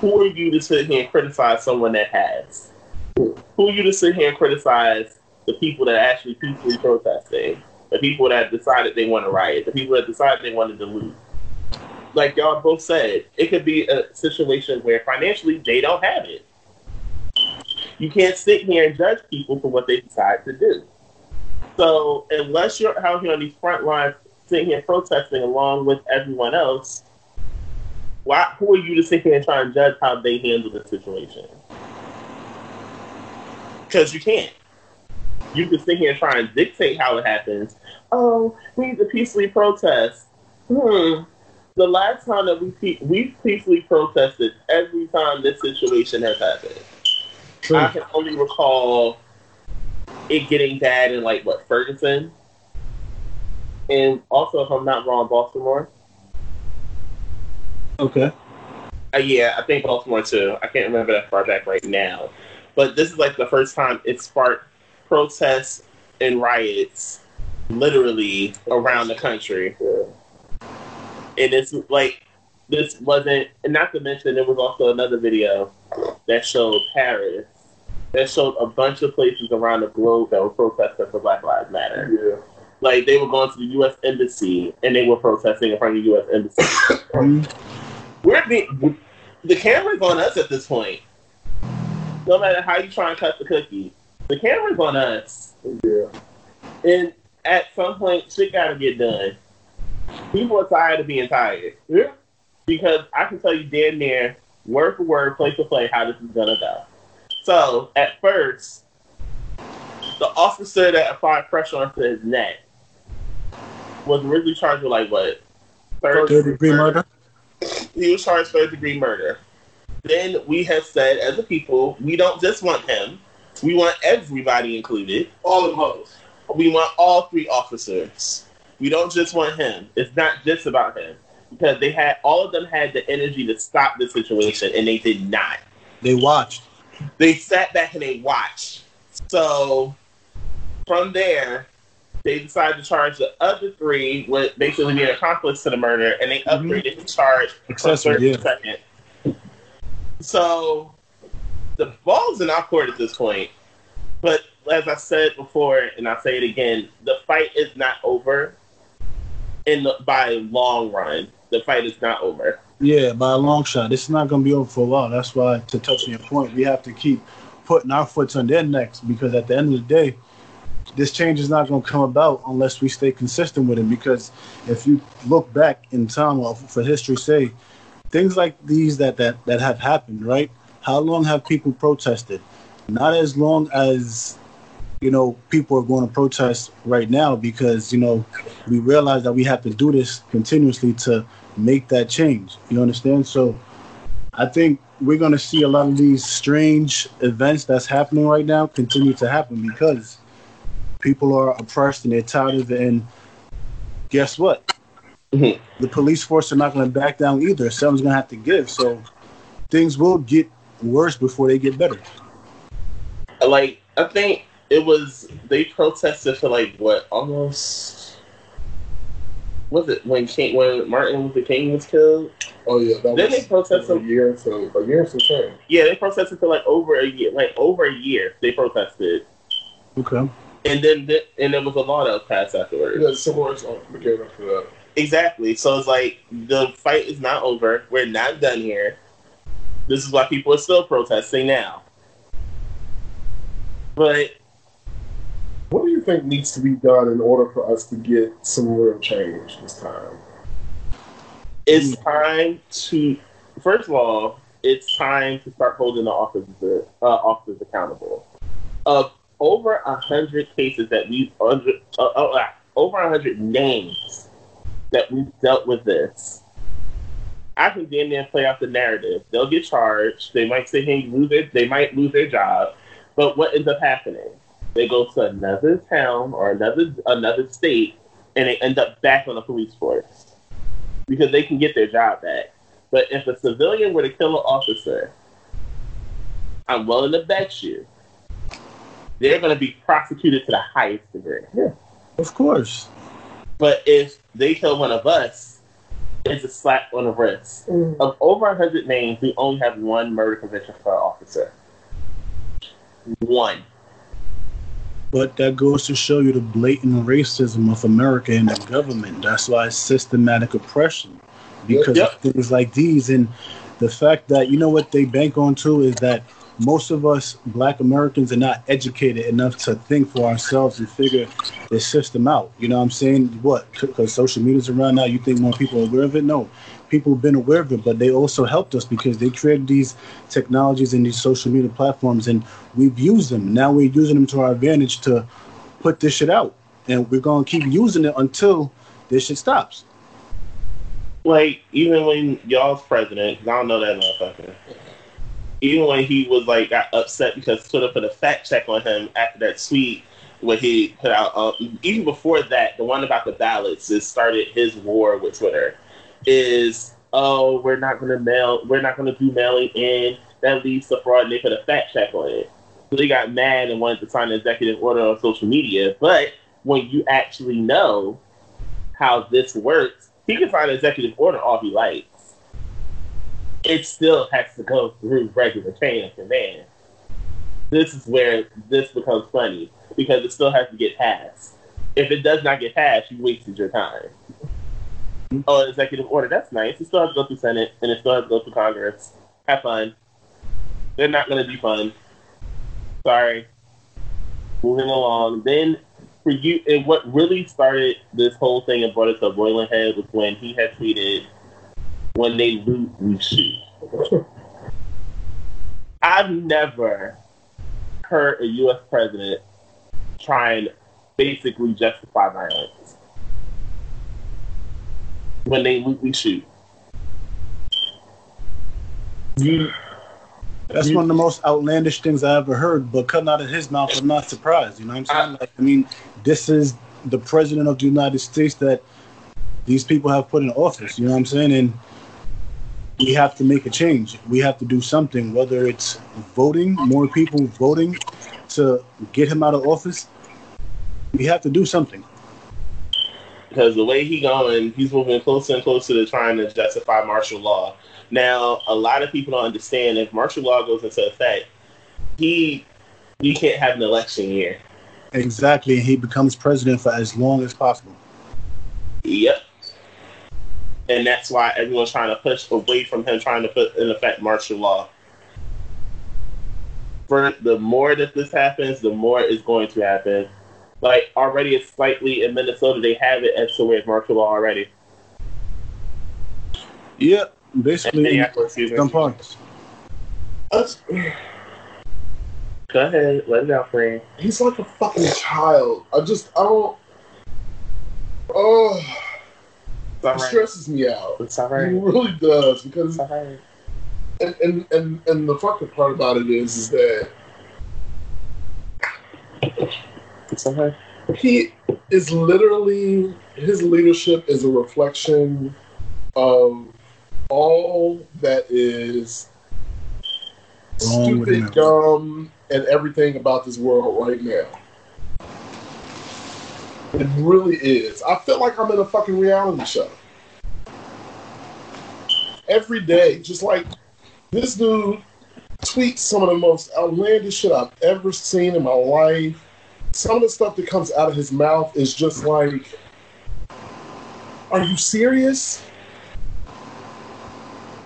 Speaker 1: who are you to sit here and criticize someone that has? Who are you to sit here and criticize the people that are actually peacefully protesting? The people that decided they want to riot, the people that decided they wanted to loot like y'all both said, it could be a situation where financially they don't have it. You can't sit here and judge people for what they decide to do. So unless you're out here on these front lines sitting here protesting along with everyone else, why who are you to sit here and try and judge how they handle the situation? Because you can't. You can sit here and try and dictate how it happens. Oh, we need to peacefully protest. Hmm. The last time that we pe- we peacefully protested every time this situation has happened. I can only recall it getting bad in like what Ferguson, and also if I'm not wrong, Baltimore. Okay. Uh, yeah, I think Baltimore too. I can't remember that far back right now, but this is like the first time it sparked protests and riots, literally around the country. Yeah. And it's like this wasn't, and not to mention there was also another video that showed Paris that showed a bunch of places around the globe that were protesting for Black Lives Matter. Yeah. Like they were going to the U.S. embassy and they were protesting in front of the U.S. embassy. (coughs) we're being, the camera's on us at this point. No matter how you try and cut the cookie, the camera's on us. Yeah. And at some point, shit got to get done. People are tired of being tired. Yeah. Because I can tell you damn near word for word, place to play, how this is gonna go. So at first, the officer that applied pressure onto his neck was originally charged with like what third, third degree murder. murder. He was charged third degree murder. Then we have said as a people, we don't just want him. We want everybody included.
Speaker 2: All of us.
Speaker 1: We want all three officers. We don't just want him. It's not just about him. Because they had all of them had the energy to stop the situation and they did not.
Speaker 3: They watched.
Speaker 1: They sat back and they watched. So from there, they decided to charge the other three with basically being accomplice to the murder, and they mm-hmm. upgraded mm-hmm. the charge Accessory, yeah. second. So the ball's in our court at this point. But as I said before, and I'll say it again, the fight is not over. In the, by long run, the fight is not over.
Speaker 3: Yeah, by a long shot. This is not going to be over for a while. That's why, to touch on your point, we have to keep putting our foot on their necks because at the end of the day, this change is not going to come about unless we stay consistent with it. Because if you look back in time, for history's sake, things like these that, that, that have happened, right? How long have people protested? Not as long as you know, people are going to protest right now because, you know, we realize that we have to do this continuously to make that change. You understand? So I think we're going to see a lot of these strange events that's happening right now continue to happen because people are oppressed and they're tired of it. And guess what? Mm-hmm. The police force are not going to back down either. Someone's going to have to give. So things will get worse before they get better.
Speaker 1: Like, I think it was, they protested for like what, almost was it when King, when Martin Luther King was killed? Oh yeah, that then they protested a year or so a year or so change. Yeah, they protested for like over a year, like over a year. They protested. Okay. And then th- and there was a law that was passed afterwards. Yeah, civil rights became after that. Exactly. So it's like the fight is not over. We're not done here. This is why people are still protesting now. But
Speaker 2: what do you think needs to be done in order for us to get some real change this time?
Speaker 1: It's time to, first of all, it's time to start holding the officers, uh, officers accountable. Of over a hundred cases that we've under, uh, oh, uh, over a hundred names that we've dealt with this. I can damn near play out the narrative. They'll get charged. They might say, "Hey, lose it." They might lose their job. But what ends up happening? They go to another town or another another state, and they end up back on the police force because they can get their job back. But if a civilian were to kill an officer, I'm willing to bet you they're going to be prosecuted to the highest degree. Yeah,
Speaker 3: of course.
Speaker 1: But if they kill one of us, it's a slap on the wrist. Mm. Of over 100 names, we only have one murder conviction for an officer. One.
Speaker 3: But that goes to show you the blatant racism of America and the government. That's why it's systematic oppression because yep. of things like these. And the fact that, you know, what they bank on too is that most of us black Americans are not educated enough to think for ourselves and figure the system out. You know what I'm saying? What? Because social media's around now, you think more people are aware of it? No people have been aware of it, but they also helped us because they created these technologies and these social media platforms, and we've used them. Now we're using them to our advantage to put this shit out, and we're gonna keep using it until this shit stops.
Speaker 1: Like even when y'all's president, I don't know that motherfucker. Even when he was like got upset because Twitter put a fact check on him after that tweet what he put out. Uh, even before that, the one about the ballots, it started his war with Twitter is oh we're not gonna mail we're not gonna do mailing in that leads to fraud and they put a fact check on it. So they got mad and wanted to sign an executive order on social media. But when you actually know how this works, he can sign an executive order all he likes. It still has to go through regular chain of command. This is where this becomes funny because it still has to get passed. If it does not get passed, you wasted your time. Oh, an executive order. That's nice. It still has to go through Senate and it still has to go through Congress. Have fun. They're not going to be fun. Sorry. Moving along. Then for you, and what really started this whole thing and brought it to a boiling head was when he had tweeted, "When they loot, we shoot." (laughs) I've never heard a U.S. president try and basically justify violence when they we, shoot.
Speaker 3: You, That's you, one of the most outlandish things I ever heard, but coming out of his mouth, I'm not surprised. You know what I'm saying? I, like, I mean, this is the president of the United States that these people have put in office. You know what I'm saying? And we have to make a change. We have to do something, whether it's voting, more people voting to get him out of office. We have to do something
Speaker 1: because the way he going, he's moving closer and closer to trying to justify martial law. Now, a lot of people don't understand if martial law goes into effect, he you can't have an election year.
Speaker 3: Exactly, and he becomes president for as long as possible.
Speaker 1: Yep. And that's why everyone's trying to push away from him trying to put in effect martial law. For the more that this happens, the more it's going to happen like already it's slightly in Minnesota. They have it as to it's martial law already. Yeah, basically some points. Go ahead, let it out, friend.
Speaker 3: He's like a fucking child. I just I don't. Oh, that right. stresses me out. It's all right. It really does because. all right. And, and, and and the fucking part about it is is that somehow? He is literally his leadership is a reflection of all that is Wrong stupid, dumb, and everything about this world right now. It really is. I feel like I'm in a fucking reality show. Every day, just like this dude tweets some of the most outlandish shit I've ever seen in my life some of the stuff that comes out of his mouth is just like, "Are you serious?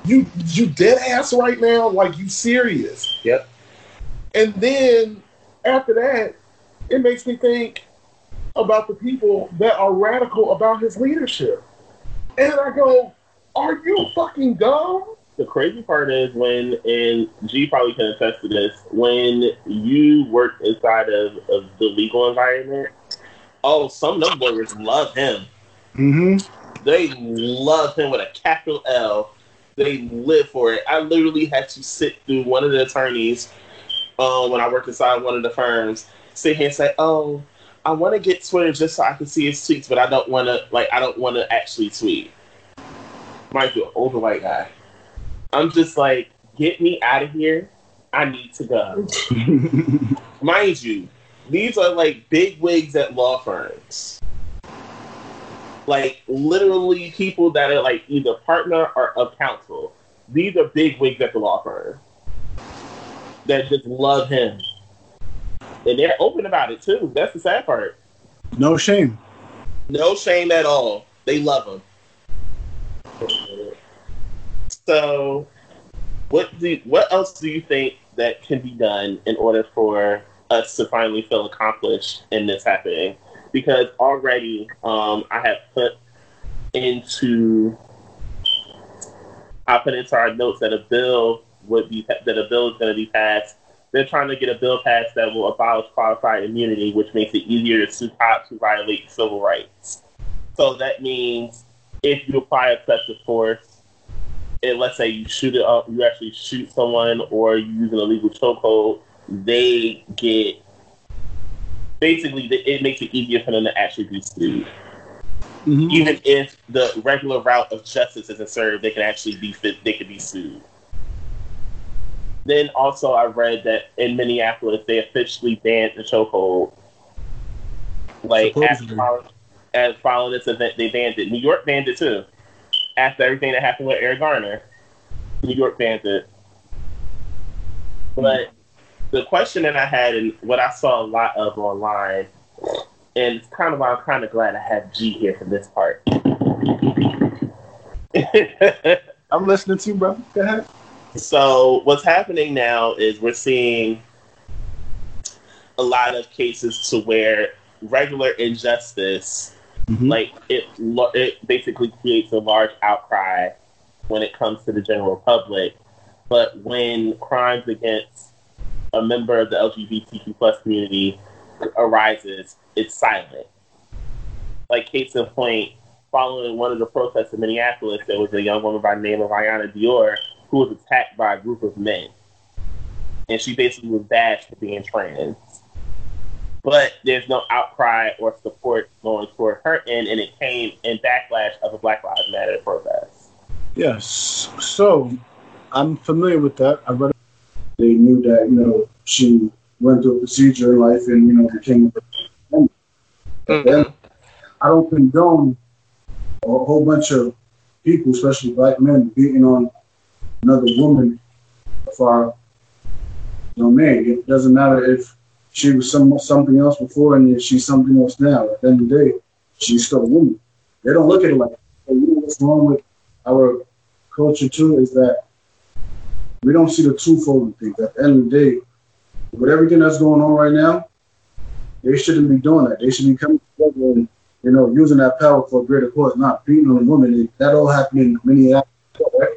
Speaker 3: You you dead ass right now? Like you serious?" Yep. And then after that, it makes me think about the people that are radical about his leadership, and I go, "Are you fucking dumb?"
Speaker 1: the crazy part is when, and G probably can attest to this, when you work inside of, of the legal environment, oh, some of them lawyers love him. Mm-hmm. They love him with a capital L. They live for it. I literally had to sit through one of the attorneys um, when I worked inside one of the firms, sit here and say, oh, I want to get Twitter just so I can see his tweets, but I don't want to, like, I don't want to actually tweet. an older white guy. I'm just like, get me out of here. I need to go. (laughs) Mind you, these are like big wigs at law firms. Like literally people that are like either partner or of counsel. These are big wigs at the law firm that just love him. And they're open about it too. That's the sad part.
Speaker 3: No shame.
Speaker 1: No shame at all. They love him. So, what do what else do you think that can be done in order for us to finally feel accomplished in this happening? Because already, um, I have put into I put into our notes that a bill would be that a bill is going to be passed. They're trying to get a bill passed that will abolish qualified immunity, which makes it easier to sue cops uh, who violate civil rights. So that means if you apply excessive force, and let's say you shoot it up, you actually shoot someone or you use an illegal chokehold, they get basically it makes it easier for them to actually be sued. Mm-hmm. Even if the regular route of justice isn't served, they can actually be they could be sued. Then also, I read that in Minneapolis they officially banned the chokehold. Like as following, as following this event, they banned it. New York banned it too after everything that happened with Eric Garner. New York fans did. But the question that I had and what I saw a lot of online, and it's kind of why I'm kind of glad I have G here for this part. (laughs)
Speaker 3: I'm listening to you, bro. Go ahead.
Speaker 1: So what's happening now is we're seeing a lot of cases to where regular injustice Mm-hmm. Like it, it basically creates a large outcry when it comes to the general public. But when crimes against a member of the LGBTQ plus community arises, it's silent. Like case in point, following one of the protests in Minneapolis, there was a young woman by the name of Iyanna Dior who was attacked by a group of men, and she basically was bashed for being trans but there's no outcry or support going toward her end, and it came in backlash of the Black Lives Matter protest.
Speaker 3: Yes, so I'm familiar with that. I read. They knew that you know she went through a procedure in life and you know became. Mm-hmm. I don't condone a whole bunch of people, especially black men, beating on another woman for our domain. It doesn't matter if she was some something else before and she's something else now. At the end of the day, she's still a woman. They don't look at it like that. You know what's wrong with our culture too is that we don't see the twofold thing. At the end of the day, with everything that's going on right now, they shouldn't be doing that. They should be coming together and you know using that power for a greater cause, not beating on women. That all happened in Minneapolis,
Speaker 1: right?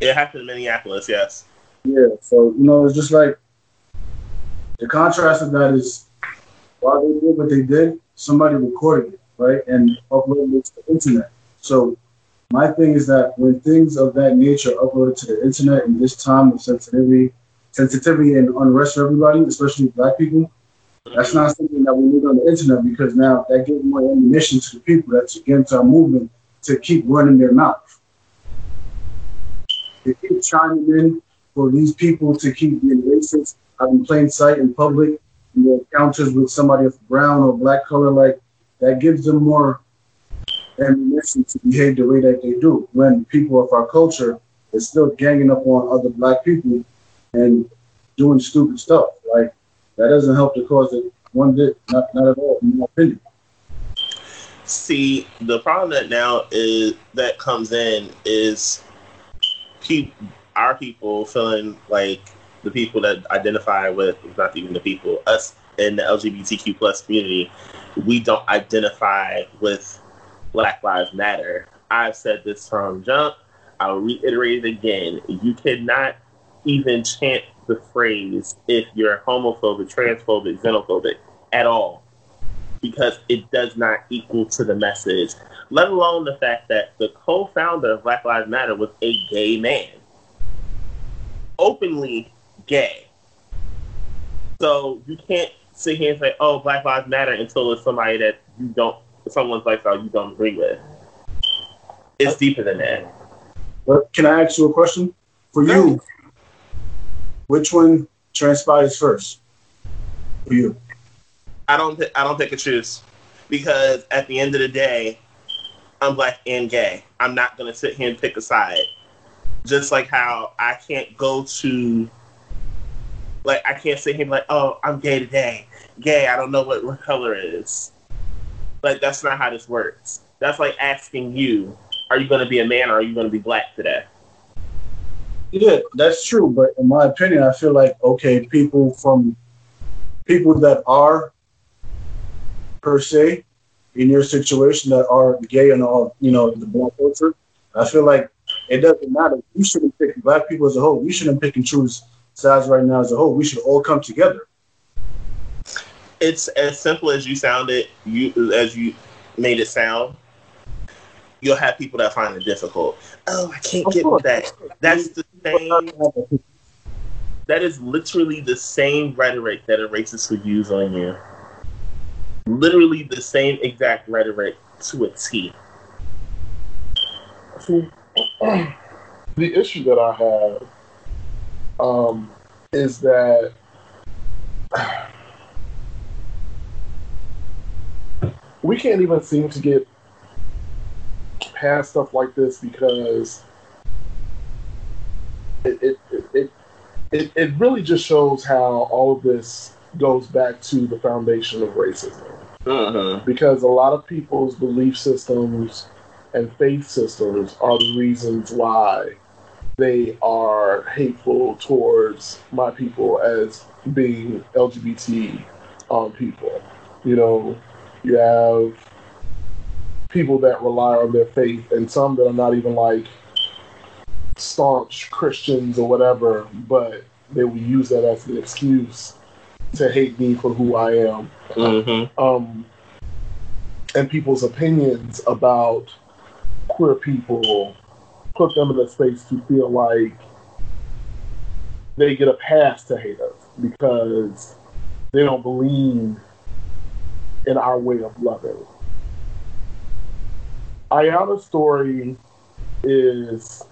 Speaker 1: It happened in Minneapolis, yes.
Speaker 3: Yeah, so you know it's just like the contrast of that is while they did what they did, somebody recorded it, right? And uploaded it to the internet. So my thing is that when things of that nature are uploaded to the internet in this time of sensitivity, sensitivity and unrest for everybody, especially black people, that's not something that we need on the internet because now that gives more ammunition to the people that's against our movement to keep running their mouth. They keep chiming in for these people to keep being racist out in plain sight in public and encounters with somebody of brown or black color, like that gives them more ammunition to behave the way that they do. When people of our culture is still ganging up on other black people and doing stupid stuff, like that doesn't help the cause it one bit, not, not at all, in my opinion.
Speaker 1: See, the problem that now is that comes in is keep our people feeling like the people that identify with not even the people us in the LGBTQ plus community, we don't identify with Black Lives Matter. I've said this from jump. I'll reiterate it again. You cannot even chant the phrase if you're homophobic, transphobic, xenophobic at all because it does not equal to the message, let alone the fact that the co founder of Black Lives Matter was a gay man. Openly gay. So you can't sit here and say, "Oh, Black Lives Matter" until it's somebody that you don't, someone's lifestyle you don't agree with. It's deeper than that.
Speaker 3: But can I ask you a question? For you, which one transpires first? For
Speaker 1: you, I don't. Th- I don't pick a choose because at the end of the day, I'm black and gay. I'm not gonna sit here and pick a side. Just like how I can't go to like I can't say him like, oh, I'm gay today. Gay, I don't know what, color is, Like that's not how this works. That's like asking you, are you gonna be a man or are you gonna be black today?
Speaker 3: Yeah, that's true. But in my opinion, I feel like okay, people from people that are per se in your situation that are gay and all you know the black culture, I feel like it doesn't matter. You shouldn't pick black people as a whole. You shouldn't pick and choose size right now as a whole. We should all come together.
Speaker 1: It's as simple as you sounded, you as you made it sound. You'll have people that find it difficult. Oh, I can't of get course. that. That's the same. That is literally the same rhetoric that a racist would use on you. Literally the same exact rhetoric to a
Speaker 3: T. The issue that I have um, is that we can't even seem to get past stuff like this because it it, it, it, it, really just shows how all of this goes back to the foundation of racism. Uh-huh. Because a lot of people's belief systems and faith systems are the reasons why they are hateful towards my people as being LGBT um, people. You know, you have people that rely on their faith and some that are not even like staunch Christians or whatever, but they will use that as an excuse to hate me for who I am. Mm-hmm. Um, and people's opinions about queer people put them in a space to feel like they get a pass to hate us because they don't believe in our way of loving. Iyanna's story is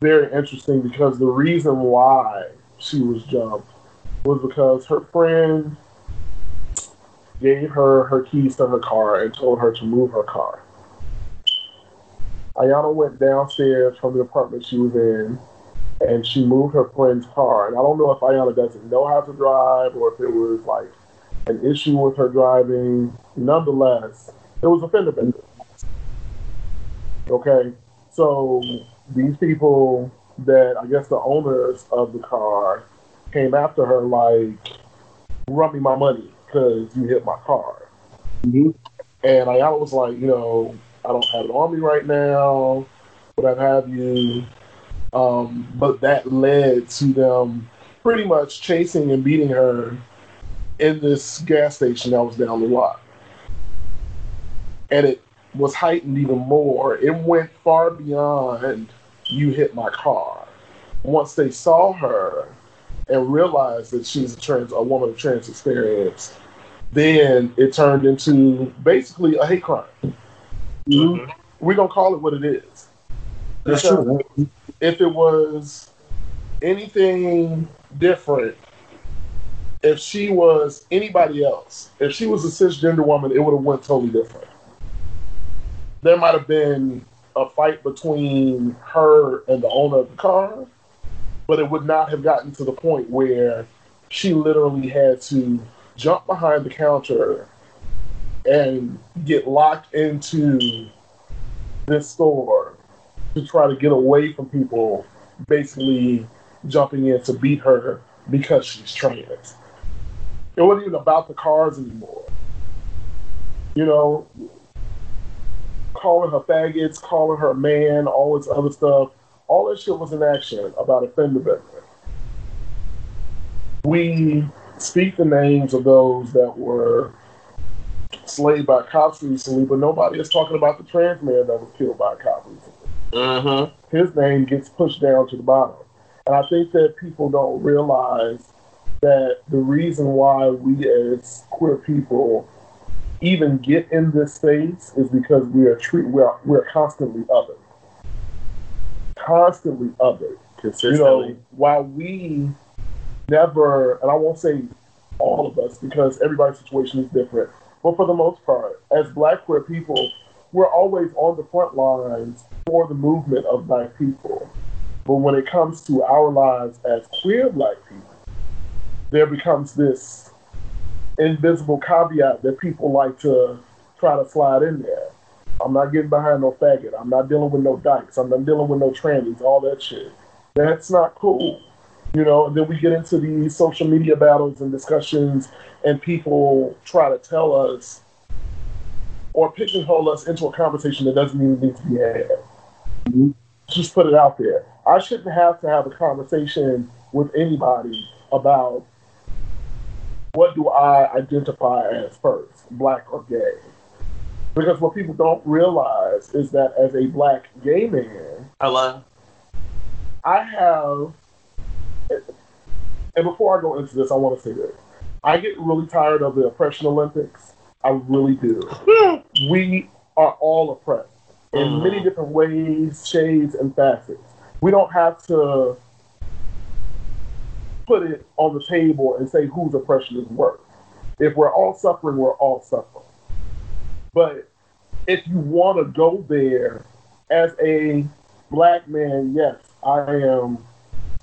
Speaker 3: very interesting because the reason why she was jumped was because her friend gave her her keys to her car and told her to move her car. Iyanna went downstairs from the apartment she was in and she moved her friend's car. And I don't know if Iyanna doesn't know how to drive or if it was like an issue with her driving. Nonetheless, it was a fender bender. Okay, so these people that I guess the owners of the car came after her like, "Run me my money because you hit my car." Mm-hmm. And Iyanna was like, you know, I don't have an army right now, what have you. Um, but that led to them pretty much chasing and beating her in this gas station that was down the block. And it was heightened even more. It went far beyond you hit my car. Once they saw her and realized that she's a trans a woman of trans experience, then it turned into basically a hate crime. Mm-hmm. We're gonna call it what it is. That's true. If it was anything different, if she was anybody else, if she was a cisgender woman, it would have went totally different. There might have been a fight between her and the owner of the car, but it would not have gotten to the point where she literally had to jump behind the counter and get locked into this store to try to get away from people basically jumping in to beat her because she's trans. It wasn't even about the cars anymore. You know, calling her faggots, calling her man, all this other stuff. All that shit was an action about a fender bender. We speak the names of those that were slayed by cops recently, but nobody is talking about the trans man that was killed by a cop recently. Uh-huh. His name gets pushed down to the bottom. And I think that people don't realize that the reason why we as queer people even get in this space is because we are treat we are we're constantly othered. Constantly othered. Consistently. You know, while we never and I won't say all of us because everybody's situation is different, but for the most part, as black queer people, we're always on the front lines for the movement of black people. But when it comes to our lives as queer black people, there becomes this invisible caveat that people like to try to slide in there. I'm not getting behind no faggot. I'm not dealing with no dykes. I'm not dealing with no trannies, all that shit. That's not cool you know, and then we get into these social media battles and discussions, and people try to tell us or pigeonhole us into a conversation that doesn't even need to be had. Just put it out there. I shouldn't have to have a conversation with anybody about what do I identify as first, black or gay. Because what people don't realize is that as a black gay man, hello, I have and before I go into this, I want to say this. I get really tired of the oppression Olympics. I really do. Hmm. we are all oppressed in mm. many different ways, shades, and facets. We don't have to put it on the table and say whose oppression is worse. If we're all suffering, we're all suffering. But if you want to go there as a black man, yes, I am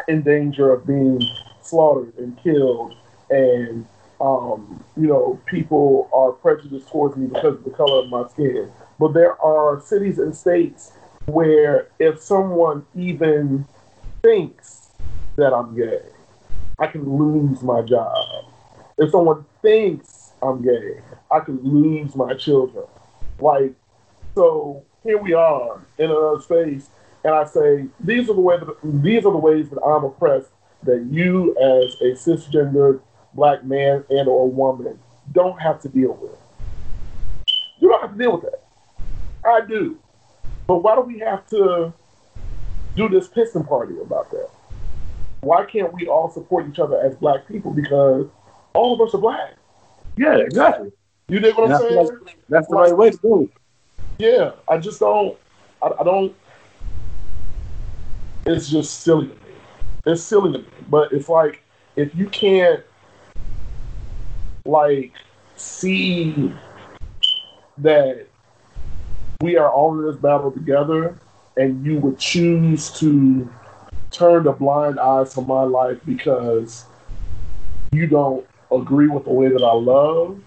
Speaker 3: in danger of being slaughtered and killed, and um, you know, people are prejudiced towards me because of the color of my skin. But there are cities and states where if someone even thinks that I'm gay, I can lose my job. If someone thinks I'm gay, I can lose my children. Like, so here we are in another space and I say these are the that, these are the ways that I'm oppressed that you as a cisgender black man and or woman don't have to deal with. You don't have to deal with that. I do. But why do we have to do this piston party about that? Why can't we all support each other as black people? Because all of us are black.
Speaker 1: Yeah, exactly. You know what I'm that's saying? Like,
Speaker 3: that's the like, right way to do it. Yeah, I just don't. I, I don't it's just silly to me. It's silly to me. But it's like if you can't like see that we are all in this battle together and you would choose to turn the blind eye to my life because you don't agree with the way that I love,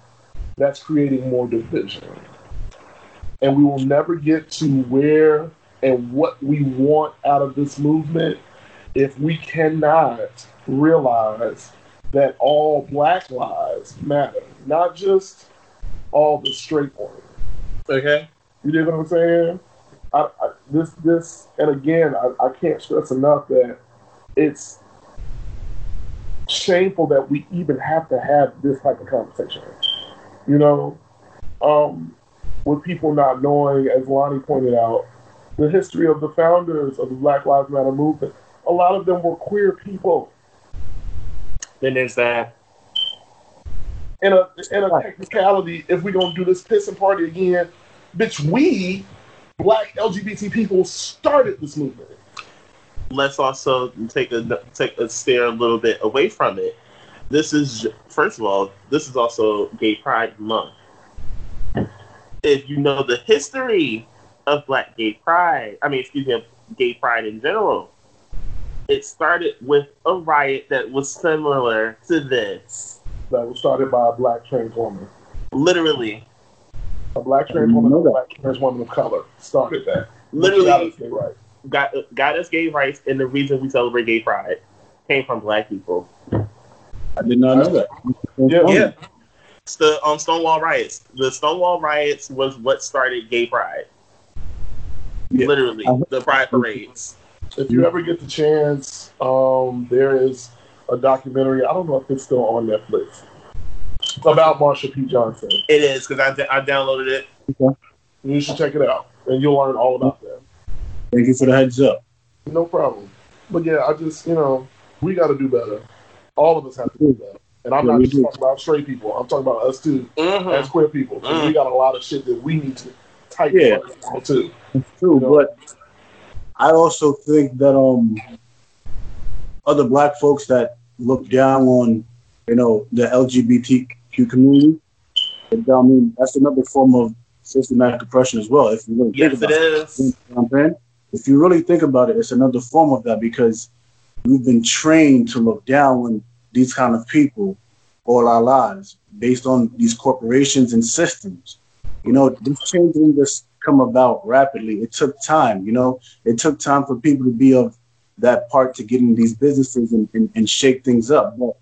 Speaker 3: that's creating more division. And we will never get to where and what we want out of this movement if we cannot realize that all black lives matter, not just all the straight ones.
Speaker 1: Okay.
Speaker 3: You know what I'm saying? I, I, this, this, and again, I, I can't stress enough that it's shameful that we even have to have this type of conversation. You know, um, with people not knowing, as Lonnie pointed out, the history of the founders of the Black Lives Matter movement. A lot of them were queer people.
Speaker 1: Then is that.
Speaker 3: In a in a technicality, if we're gonna do this pissing party again, bitch, we black LGBT people started this movement.
Speaker 1: Let's also take a take a stare a little bit away from it. This is first of all, this is also Gay Pride Month. If you know the history of Black Gay Pride, I mean, excuse me, of gay pride in general. It started with a riot that was similar to this.
Speaker 3: That was started by a black trans woman.
Speaker 1: Literally. A black trans mm-hmm. woman, a black trans woman of color started that. Literally. Got, got us gay rights, and the reason we celebrate gay pride came from black people. I did not know that. Yeah. yeah. The um, Stonewall riots. The Stonewall riots was what started gay pride. Yeah. Literally, uh, the pride parades.
Speaker 3: If you ever get the chance, um, there is a documentary. I don't know if it's still on Netflix about Marsha P. Johnson.
Speaker 1: It is because I, d- I downloaded it.
Speaker 3: Okay. You should check it out, and you'll learn all about that. Thank you for the heads up. No problem. But yeah, I just you know we got to do better. All of us have to do better. And I'm yeah, not just do. talking about straight people. I'm talking about us too, mm-hmm. as queer people. Mm-hmm. We mm. got a lot of shit that we need to yeah. too. It's true, you know? but I also think that um other black folks that look down on you know the LGBTQ community. I mean, that's another form of systematic oppression as well. If you really yes, think about it, if you really think about it, it's another form of that because we've been trained to look down on these kind of people all our lives based on these corporations and systems. You know, these changes didn't just come about rapidly. It took time, you know, it took time for people to be of that part to get in these businesses and, and, and shake things up. But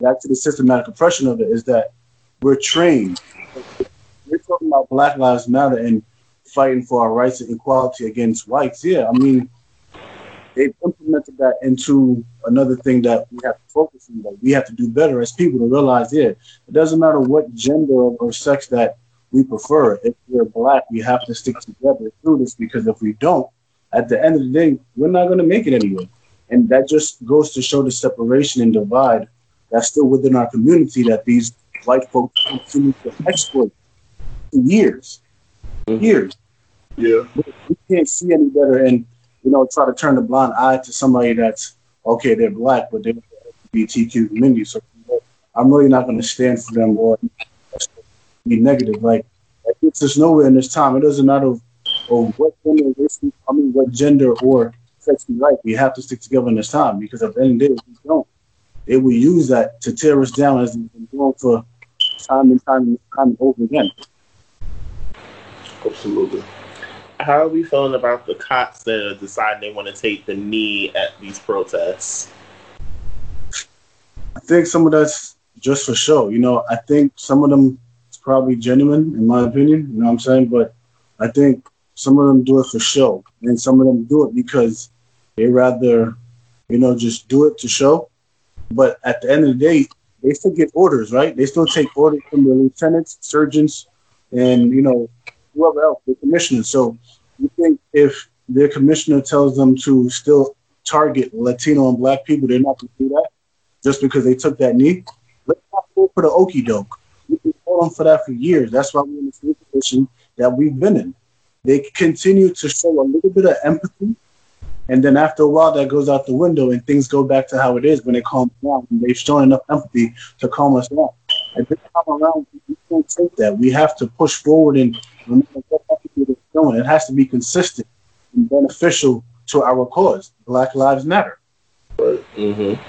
Speaker 3: back to the systematic oppression of it is that we're trained. We're talking about Black Lives Matter and fighting for our rights and equality against whites. Yeah, I mean, they've implemented that into another thing that we have to focus on. That we have to do better as people to realize, yeah, it doesn't matter what gender or sex that we prefer. If we're black, we have to stick together through this because if we don't, at the end of the day, we're not going to make it anyway. And that just goes to show the separation and divide that's still within our community that these white folks continue to exploit for years. Mm-hmm. Years. Yeah. We can't see any better and, you know, try to turn a blind eye to somebody that's, okay, they're black, but they're BTQ community. So I'm really not going to stand for them or be negative. Like, like it's just nowhere in this time. It doesn't matter or what gender, I mean, what gender or sex we like. We have to stick together in this time because at the end of the day, if we don't, they will use that to tear us down as they've been doing for time and time and time and
Speaker 1: over again. Absolutely. How are we feeling about the cops that are deciding they want to take the knee at these protests?
Speaker 3: I think some of that's just for show. You know, I think some of them probably genuine, in my opinion. You know what I'm saying? But I think some of them do it for show, and some of them do it because they rather, you know, just do it to show. But at the end of the day, they still get orders, right? They still take orders from the lieutenants, surgeons, and you know, whoever else, the commissioner. So you think if their commissioner tells them to still target Latino and black people, they're not gonna do that just because they took that knee. Let's not go for the okey doke for that for years. That's why we're in the same position that we've been in.
Speaker 4: They continue to show a little bit of empathy, and then after a while, that goes out the window, and things go back to how it is when it calms down. And they've shown enough empathy to calm us down. And this time around, we can't take that. We have to push forward and remember what people are doing. It has to be consistent and beneficial to our cause. Black Lives Matter. Right.
Speaker 1: Mm-hmm.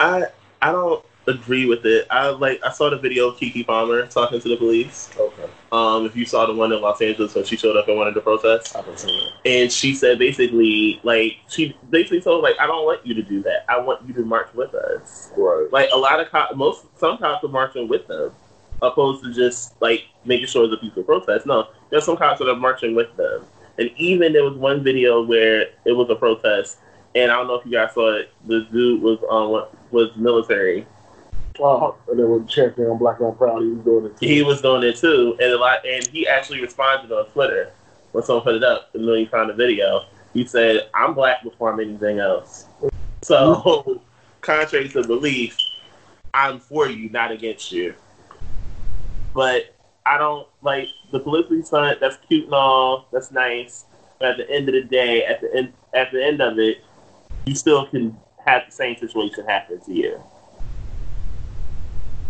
Speaker 1: I I don't agree with it. I like I saw the video of Keke Palmer talking to the police. Okay. Um, if you saw the one in Los Angeles when she showed up and wanted to protest, I've seen it. And she said basically, like she basically told like, I don't want you to do that. I want you to march with us. Right. Like a lot of cops, most some cops are marching with them, opposed to just like making sure the people protest. No, there's some cops that are marching with them. And even there was one video where it was a protest. And I don't know if you guys saw it. The dude was um, was military, and then was chanting on black, and proud." He was doing it. Too. He was doing it too, and a lot. And he actually responded on Twitter when someone put it up, and then he found the video. He said, "I'm black before I'm anything else." So, hmm. (laughs) contrary to belief, I'm for you, not against you. But I don't like the politically stunt. That's cute and all. That's nice. But at the end of the day, at the end, at the end of it, you still can have the same situation happen to you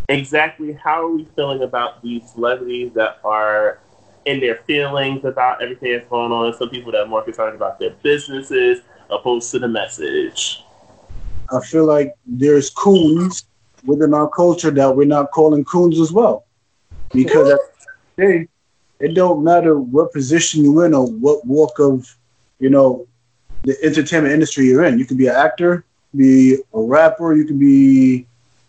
Speaker 1: exactly how are we feeling about these celebrities that are in their feelings about everything that's going on? Some people that are more concerned about their businesses opposed to the message.
Speaker 4: I feel like there's coons within our culture that we're not calling coons as well. Because at the day, it don't matter what position you're in or what walk of, you know, the entertainment industry you're in. You could be an actor, be a rapper, you could be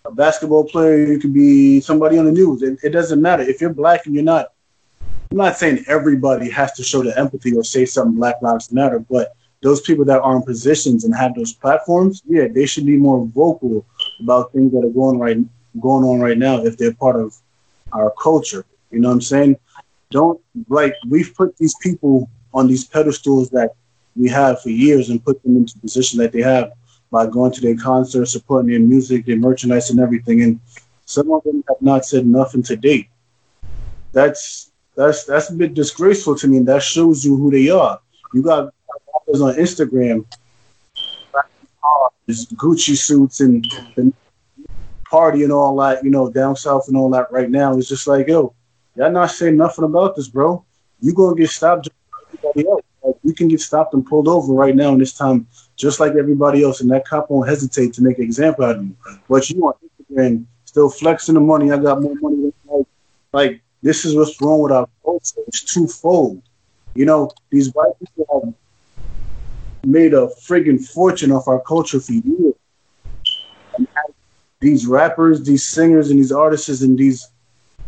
Speaker 4: a basketball player, you could be somebody on the news. It, it doesn't matter if you're black and you're not. I'm not saying everybody has to show the empathy or say something Black Lives Matter, but those people that are in positions and have those platforms, yeah, they should be more vocal about things that are going right going on right now if they're part of our culture. You know what I'm saying? Don't like we've put these people on these pedestals that we have for years and put them into positions that they have by going to their concerts, supporting their music, their merchandise, and everything. And some of them have not said nothing to date. That's that's that's a bit disgraceful to me. That shows you who they are. You got rappers on Instagram, Gucci suits and, and party and all that, you know, down south and all that. Right now, it's just like, yo, y'all not saying nothing about this, bro. You gonna get stopped? Like, you can get stopped and pulled over right now in this time just like everybody else, and that cop won't hesitate to make an example out of you. But you on Instagram still flexing the money. I got more money like, like this is what's wrong with our culture. It's twofold. You know, these white people have made a friggin' fortune off our culture for years. And these rappers, these singers, and these artists in these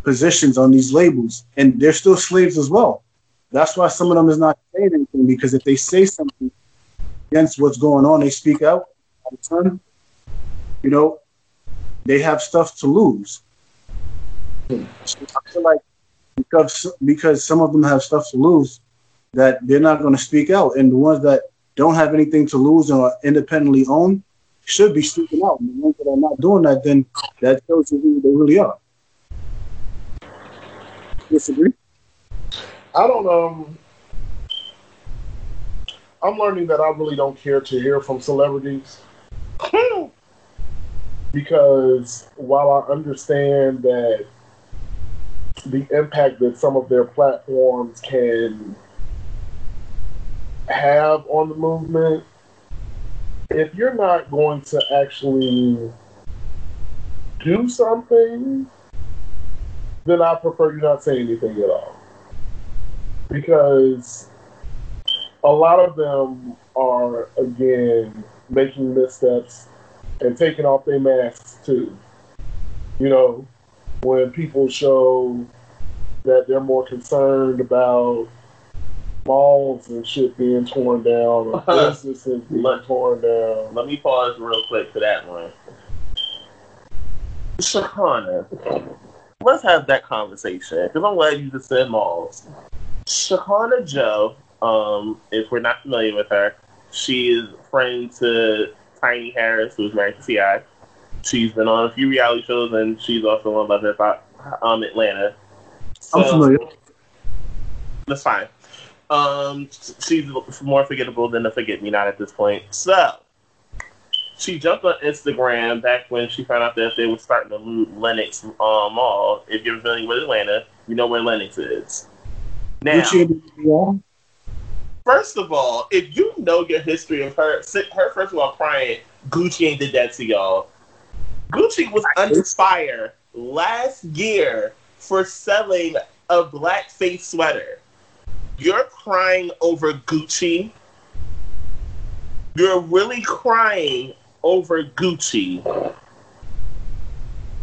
Speaker 4: positions on these labels, and they're still slaves as well. That's why some of them is not saying anything because if they say something, against what's going on. They speak out. You know, they have stuff to lose. So I feel like because because some of them have stuff to lose, that they're not going to speak out, and the ones that don't have anything to lose and are independently owned should be speaking out. And the ones that are not doing that, then that tells you who they really are.
Speaker 3: Disagree? I don't um I'm learning that I really don't care to hear from celebrities because while I understand that the impact that some of their platforms can have on the movement, if you're not going to actually do something, then I prefer you not say anything at all. Because a lot of them are again making missteps and taking off their masks too. You know, when people show that they're more concerned about malls and shit being torn down or (laughs) businesses being torn down.
Speaker 1: Let me pause real quick for that one. Shekinah, let's have that conversation because I'm glad you just said malls. Shekinah Jo um, if we're not familiar with her, she is a friend to Tiny Harris, who's married to Ti. She's been on a few reality shows, and she's also on Love and Hip um, Atlanta. So, I'm familiar. That's fine. Um, she's more forgettable than a forget me not at this point. So she jumped on Instagram back when she found out that they were starting to loot Lenox um, Mall. If you're familiar with Atlanta, you know where Lenox is. Now, First of all, if you know your history of her, her first of all crying, Gucci ain't did that to y'all. Gucci was under fire last year for selling a blackface sweater. You're crying over Gucci. You're really crying over Gucci.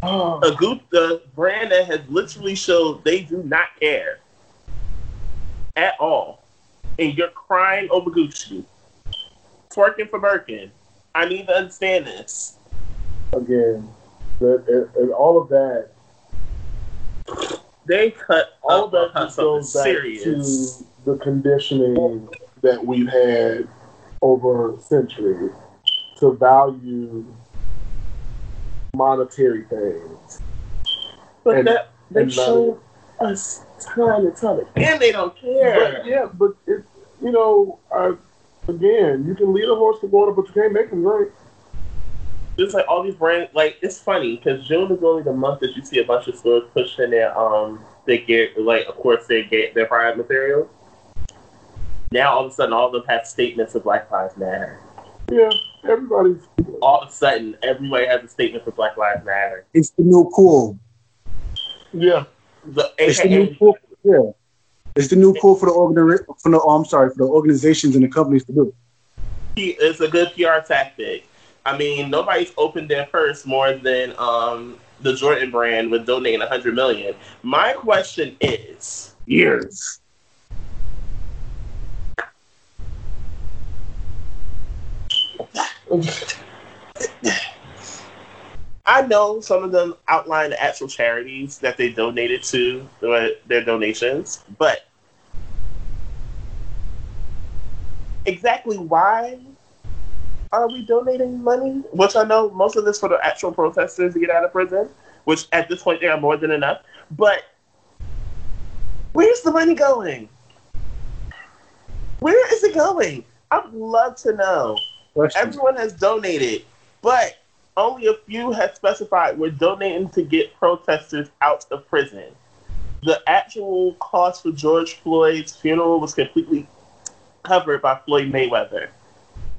Speaker 1: Oh. A Gucci brand that has literally showed they do not care at all and you're crying over Gucci. Twerking for Birkin. I need to understand this.
Speaker 3: Again, all of that. They cut all of that goes back to the conditioning that we've had over centuries to value monetary things. But and, that
Speaker 1: they
Speaker 3: show
Speaker 1: us time of time and
Speaker 3: They don't care. But, yeah, but it, you know, I, again, you can lead a horse to water, but you can't make him drink.
Speaker 1: It's like all these brands. Like it's funny because June is only the month that you see a bunch of stores pushing their um they get like of course they get their product material. Now all of a sudden all of them have statements of Black Lives Matter.
Speaker 3: Yeah, everybody's
Speaker 1: all of a sudden everybody has a statement for Black Lives Matter.
Speaker 4: It's the new cool. Yeah the, it's the new pool. Yeah, it's the new pool for the organi- for the. Oh, I'm sorry, for the organizations and the companies to do.
Speaker 1: It's a good PR tactic. I mean, nobody's opened their purse more than um, the Jordan brand with donating 100 million. My question is years. (laughs) I know some of them outline the actual charities that they donated to their donations, but exactly why are we donating money? Which I know most of this for the actual protesters to get out of prison, which at this point they are more than enough. But where's the money going? Where is it going? I'd love to know. Question. Everyone has donated, but only a few have specified we're donating to get protesters out of prison. The actual cost for George Floyd's funeral was completely covered by Floyd Mayweather.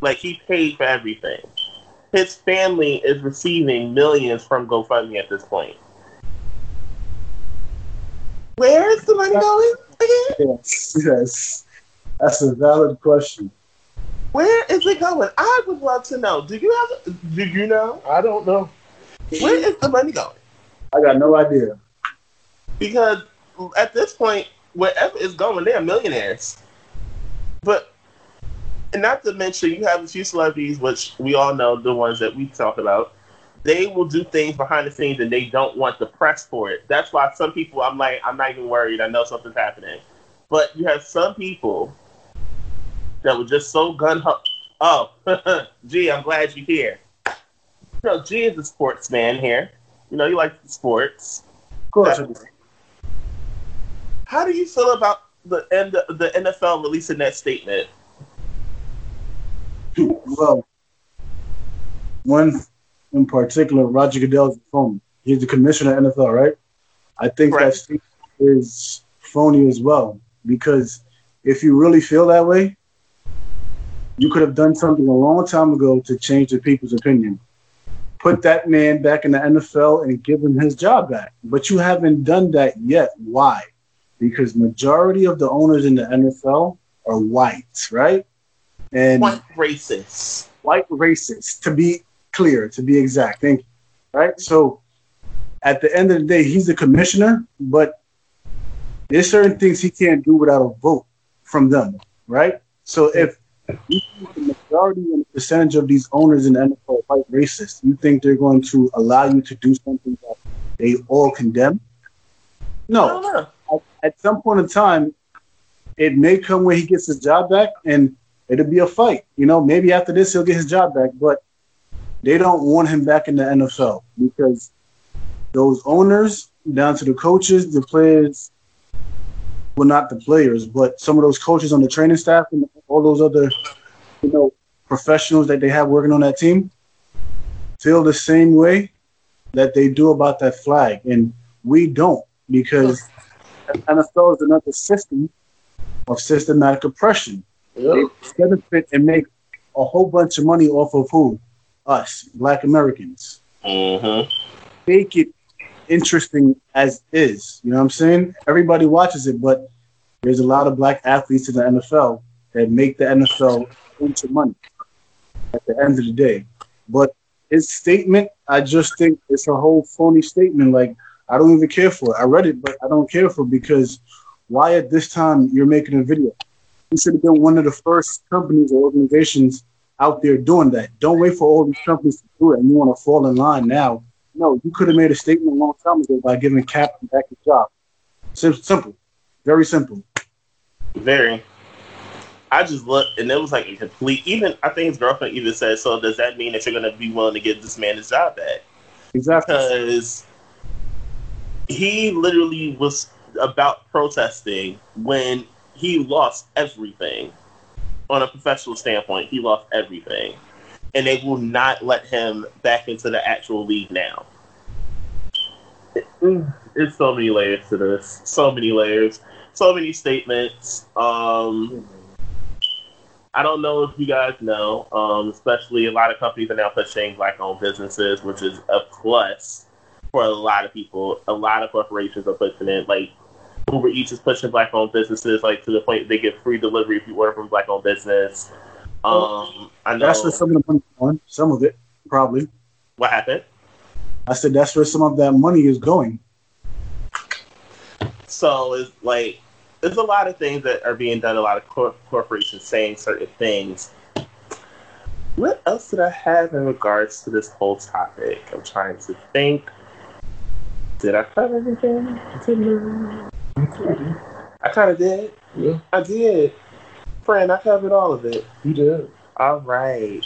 Speaker 1: Like he paid for everything. His family is receiving millions from GoFundMe at this point. Where is the money going? Again?
Speaker 3: Yes, yes. That's a valid question.
Speaker 1: Where is it going? I would love to know. Do you have? Do you know?
Speaker 3: I don't know.
Speaker 1: Where is the money going?
Speaker 3: I got no idea.
Speaker 1: Because at this point, wherever it's going, they're millionaires. But and not to mention, you have a few celebrities, which we all know the ones that we talk about. They will do things behind the scenes, and they don't want the press for it. That's why some people, I'm like, I'm not even worried. I know something's happening. But you have some people that was just so gun ho. Oh, (laughs) gee, I'm glad you're here. You know, G is a sportsman here. You know, you like sports. Of course. How do you feel about the end of the NFL releasing that statement?
Speaker 4: Well, one in particular, Roger Goodell is phony. He's the commissioner of NFL, right? I think right. that is phony as well because if you really feel that way, you could have done something a long time ago to change the people's opinion. Put that man back in the NFL and give him his job back. But you haven't done that yet. Why? Because majority of the owners in the NFL are whites, right? And white racists. White racists, to be clear, to be exact. Thank you. Right? So at the end of the day, he's the commissioner, but there's certain things he can't do without a vote from them, right? So if the majority and the percentage of these owners in the NFL are white racists. You think they're going to allow you to do something that they all condemn? No. At, at some point in time, it may come when he gets his job back and it'll be a fight. You know, maybe after this he'll get his job back, but they don't want him back in the NFL because those owners, down to the coaches, the players, well, not the players, but some of those coaches on the training staff and all those other, you know, professionals that they have working on that team feel the same way that they do about that flag. And we don't because NFL is another system of systematic oppression. Yep. They benefit and make a whole bunch of money off of who? Us, black Americans. Mm-hmm. Make it interesting as is. You know what I'm saying? Everybody watches it, but there's a lot of black athletes in the NFL that make the NFL into money at the end of the day. But his statement, I just think it's a whole phony statement. Like, I don't even care for it. I read it, but I don't care for it because why at this time you're making a video? You should have been one of the first companies or organizations out there doing that. Don't wait for all these companies to do it and you want to fall in line now no, you could have made a statement a long time ago by giving Kap back his job. Simple, very simple.
Speaker 1: Very. I just looked, and it was like a complete. Even I think his girlfriend even said, "So does that mean that you're going to be willing to give this man his job back?" Exactly. Because he literally was about protesting when he lost everything. On a professional standpoint, he lost everything and they will not let him back into the actual league now. Mm, it's so many layers to this. So many layers. So many statements. Um, I don't know if you guys know, um, especially a lot of companies are now pushing black owned businesses, which is a plus for a lot of people. A lot of corporations are pushing it. Like Uber Eats is pushing black owned businesses like to the point they get free delivery if you order from black owned business. Um, I
Speaker 4: know that's where some of the money going. Some of it, probably.
Speaker 1: What happened?
Speaker 4: I said that's where some of that money is going.
Speaker 1: So it's like there's a lot of things that are being done. A lot of cor- corporations saying certain things. What else did I have in regards to this whole topic? I'm trying to think. Did I cover everything? I kind of did. Yeah. I did friend, I covered all of it. You did. All right.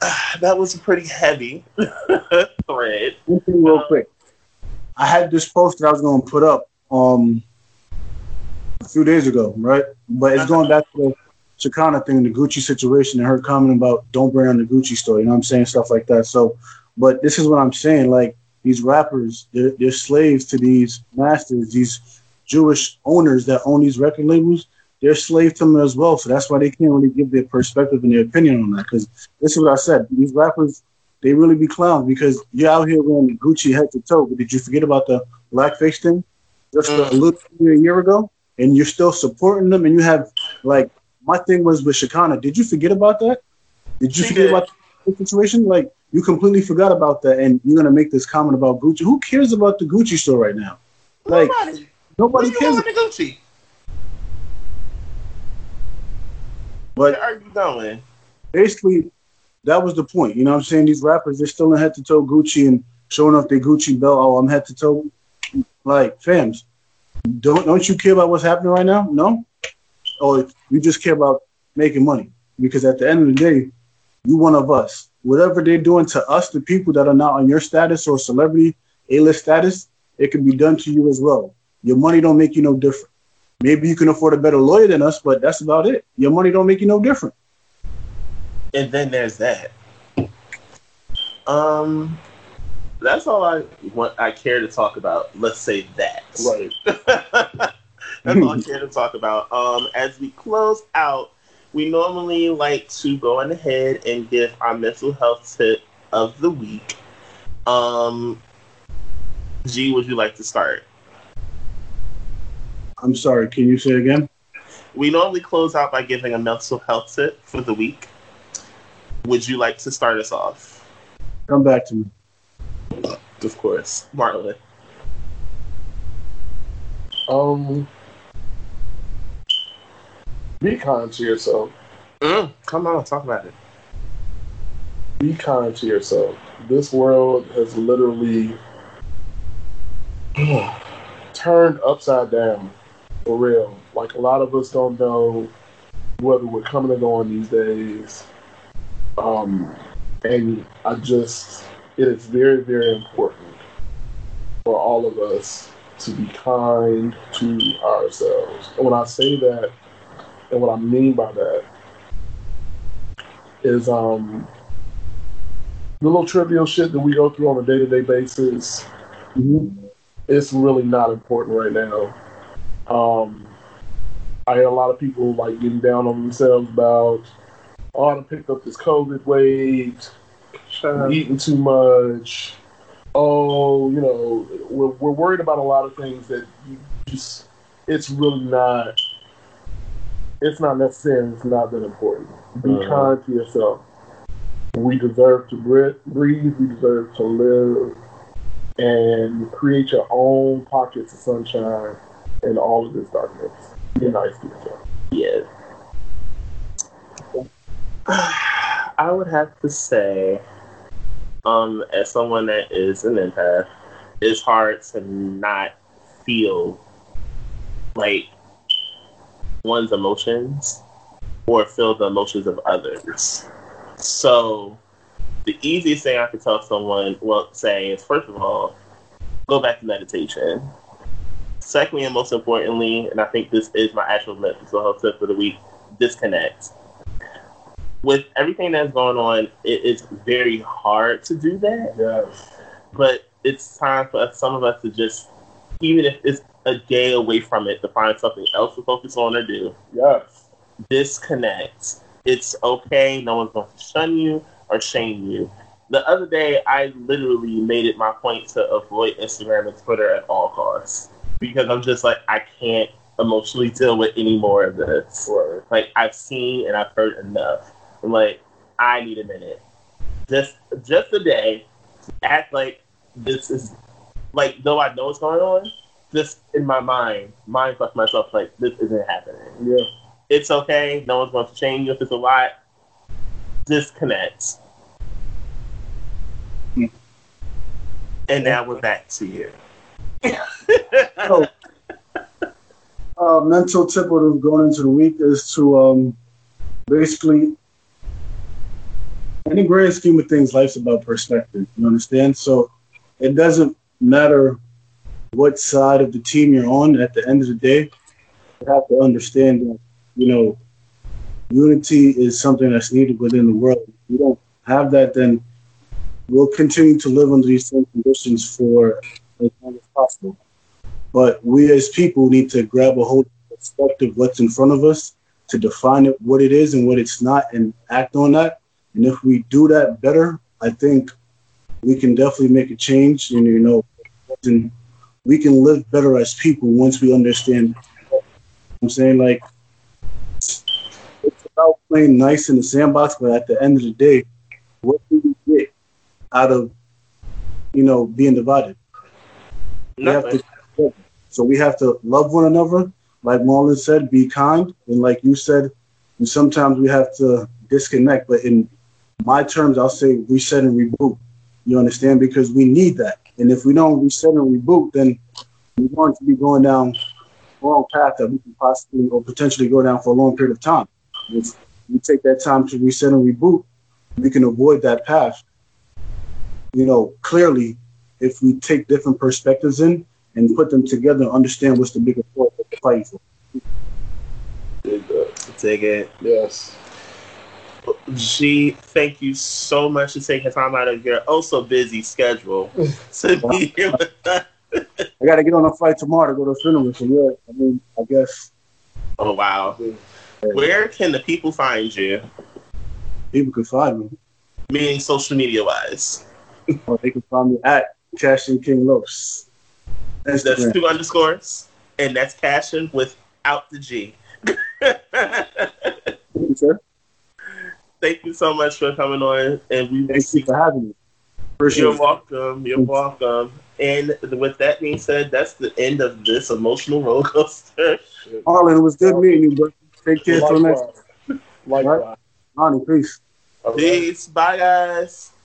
Speaker 1: (sighs) That was a pretty heavy (laughs) thread.
Speaker 4: Real quick. I had this post that I was going to put up um, a few days ago, right? But it's going back to the Shekinah thing, the Gucci situation, and her comment about don't bring on the Gucci story. You know what I'm saying? Stuff like that. So, but this is what I'm saying. Like, these rappers, they're, they're slaves to these masters, these Jewish owners that own these record labels they're slave to them as well. So that's why they can't really give their perspective and their opinion on that. Because this is what I said: these rappers, they really be clowns because you're out here wearing Gucci head to toe. But did you forget about the blackface thing just a mm. little a year ago? And you're still supporting them, and you have like my thing was with Shekinah. Did you forget about that? Did you she forget did. about the situation? Like you completely forgot about that, and you're gonna make this comment about Gucci. Who cares about the Gucci store right now? Like nobody, nobody cares about the Gucci. But are you doing? Basically, that was the point. You know what I'm saying? These rappers, they're still in head to toe Gucci and showing off their Gucci belt. Oh, I'm head to toe. Like, fams, don't don't you care about what's happening right now? No? Or you just care about making money. Because at the end of the day, you one of us. Whatever they're doing to us, the people that are not on your status or celebrity A-list status, it can be done to you as well. Your money don't make you no different. Maybe you can afford a better lawyer than us, but that's about it. Your money don't make you no different.
Speaker 1: And then there's that. Um, that's all I want. I care to talk about. Let's say that. Right. (laughs) that's all I care to talk about. Um, as we close out, we normally like to go ahead and give our mental health tip of the week. Um, G, would you like to start?
Speaker 4: I'm sorry. Can you say again?
Speaker 1: We normally close out by giving a mental health tip for the week. Would you like to start us off?
Speaker 4: Come back to me.
Speaker 1: Of course, Marlon.
Speaker 3: Um, be kind to yourself. Mm, come on, talk about it. Be kind to yourself. This world has literally (sighs) turned upside down for real. Like a lot of us don't know whether we're coming or going these days. Um, and I just, it is very, very important for all of us to be kind to ourselves. And when I say that, and what I mean by that is um, the little trivial shit that we go through on a day to day basis. Mm-hmm. It's really not important right now um, I had a lot of people like getting down on themselves about, oh, I picked up this COVID weight, eating too much. Oh, you know, we're, we're worried about a lot of things that just, it's really not, it's not necessary. It's not that important. Be uh-huh. kind to yourself. We deserve to breathe. We deserve to live and create your own pockets of sunshine in all of his darkness. Be a nice teacher. Yes.
Speaker 1: (sighs) I would have to say, um, as someone that is an empath, it's hard to not feel like one's emotions or feel the emotions of others. So the easiest thing I could tell someone, well, say is first of all, go back to meditation Secondly, and most importantly, and I think this is my actual mental health tip for the week: disconnect. With everything that's going on, it is very hard to do that. Yes. But it's time for us, some of us to just, even if it's a day away from it, to find something else to focus on or do. Yes. Disconnect. It's okay. No one's going to shun you or shame you the other day I literally made it my point to avoid Instagram and Twitter at all costs because I'm just like I can't emotionally deal with any more of this. like I've seen and I've heard enough. I'm like I need a minute, just just a day. Act like this is like though I know what's going on. Just in my mind, mind fuck myself like this isn't happening. Yeah, it's okay. No one's going to shame you if it's a lot. Disconnect. Hmm. And now we're back to you. (laughs)
Speaker 4: so, uh, mental tip what have gone into the week is to um, basically, in the grand scheme of things, life's about perspective. You understand? So it doesn't matter what side of the team you're on at the end of the day. You have to understand that, you know, unity is something that's needed within the world. If you don't have that, then we'll continue to live under these same conditions for as long as possible. But we as people need to grab a hold of perspective what's in front of us to define it, what it is and what it's not, and act on that. And if we do that better, I think we can definitely make a change. And you know, and we can live better as people once we understand. I'm saying like it's about playing nice in the sandbox, but at the end of the day, what do we get out of you know being divided? We have to, so we have to love one another, like Marlon said, be kind, and like you said, and sometimes we have to disconnect. But in my terms, I'll say reset and reboot. You understand? Because we need that. And if we don't reset and reboot, then we're going to be going down wrong path that we can possibly or potentially go down for a long period of time. If we take that time to reset and reboot, we can avoid that path, you know, clearly if we take different perspectives in and put them together and understand what's the bigger point of the fight.
Speaker 1: Take it. Yes. G, thank you so much for taking time out of your oh so busy schedule to be here
Speaker 4: with us. I got to get on a flight tomorrow to go to a funeral. So yeah, I mean, I guess.
Speaker 1: Oh wow! Where can the people find you?
Speaker 4: People can find me.
Speaker 1: Meaning social media wise.
Speaker 4: Well, oh, they can find me at Cashin King Los.
Speaker 1: Instagram. That's two underscores, and that's Cashin without the G. you, Thank you so much for coming on, and
Speaker 4: we thank you for having me.
Speaker 1: Appreciate You're welcome. You're welcome. And with that being said, that's the end of this emotional roller coaster.
Speaker 4: Arlen, it was good meeting you, bro. Take care till next. Likewise. Right. Lonnie, peace. Peace. Bye, guys.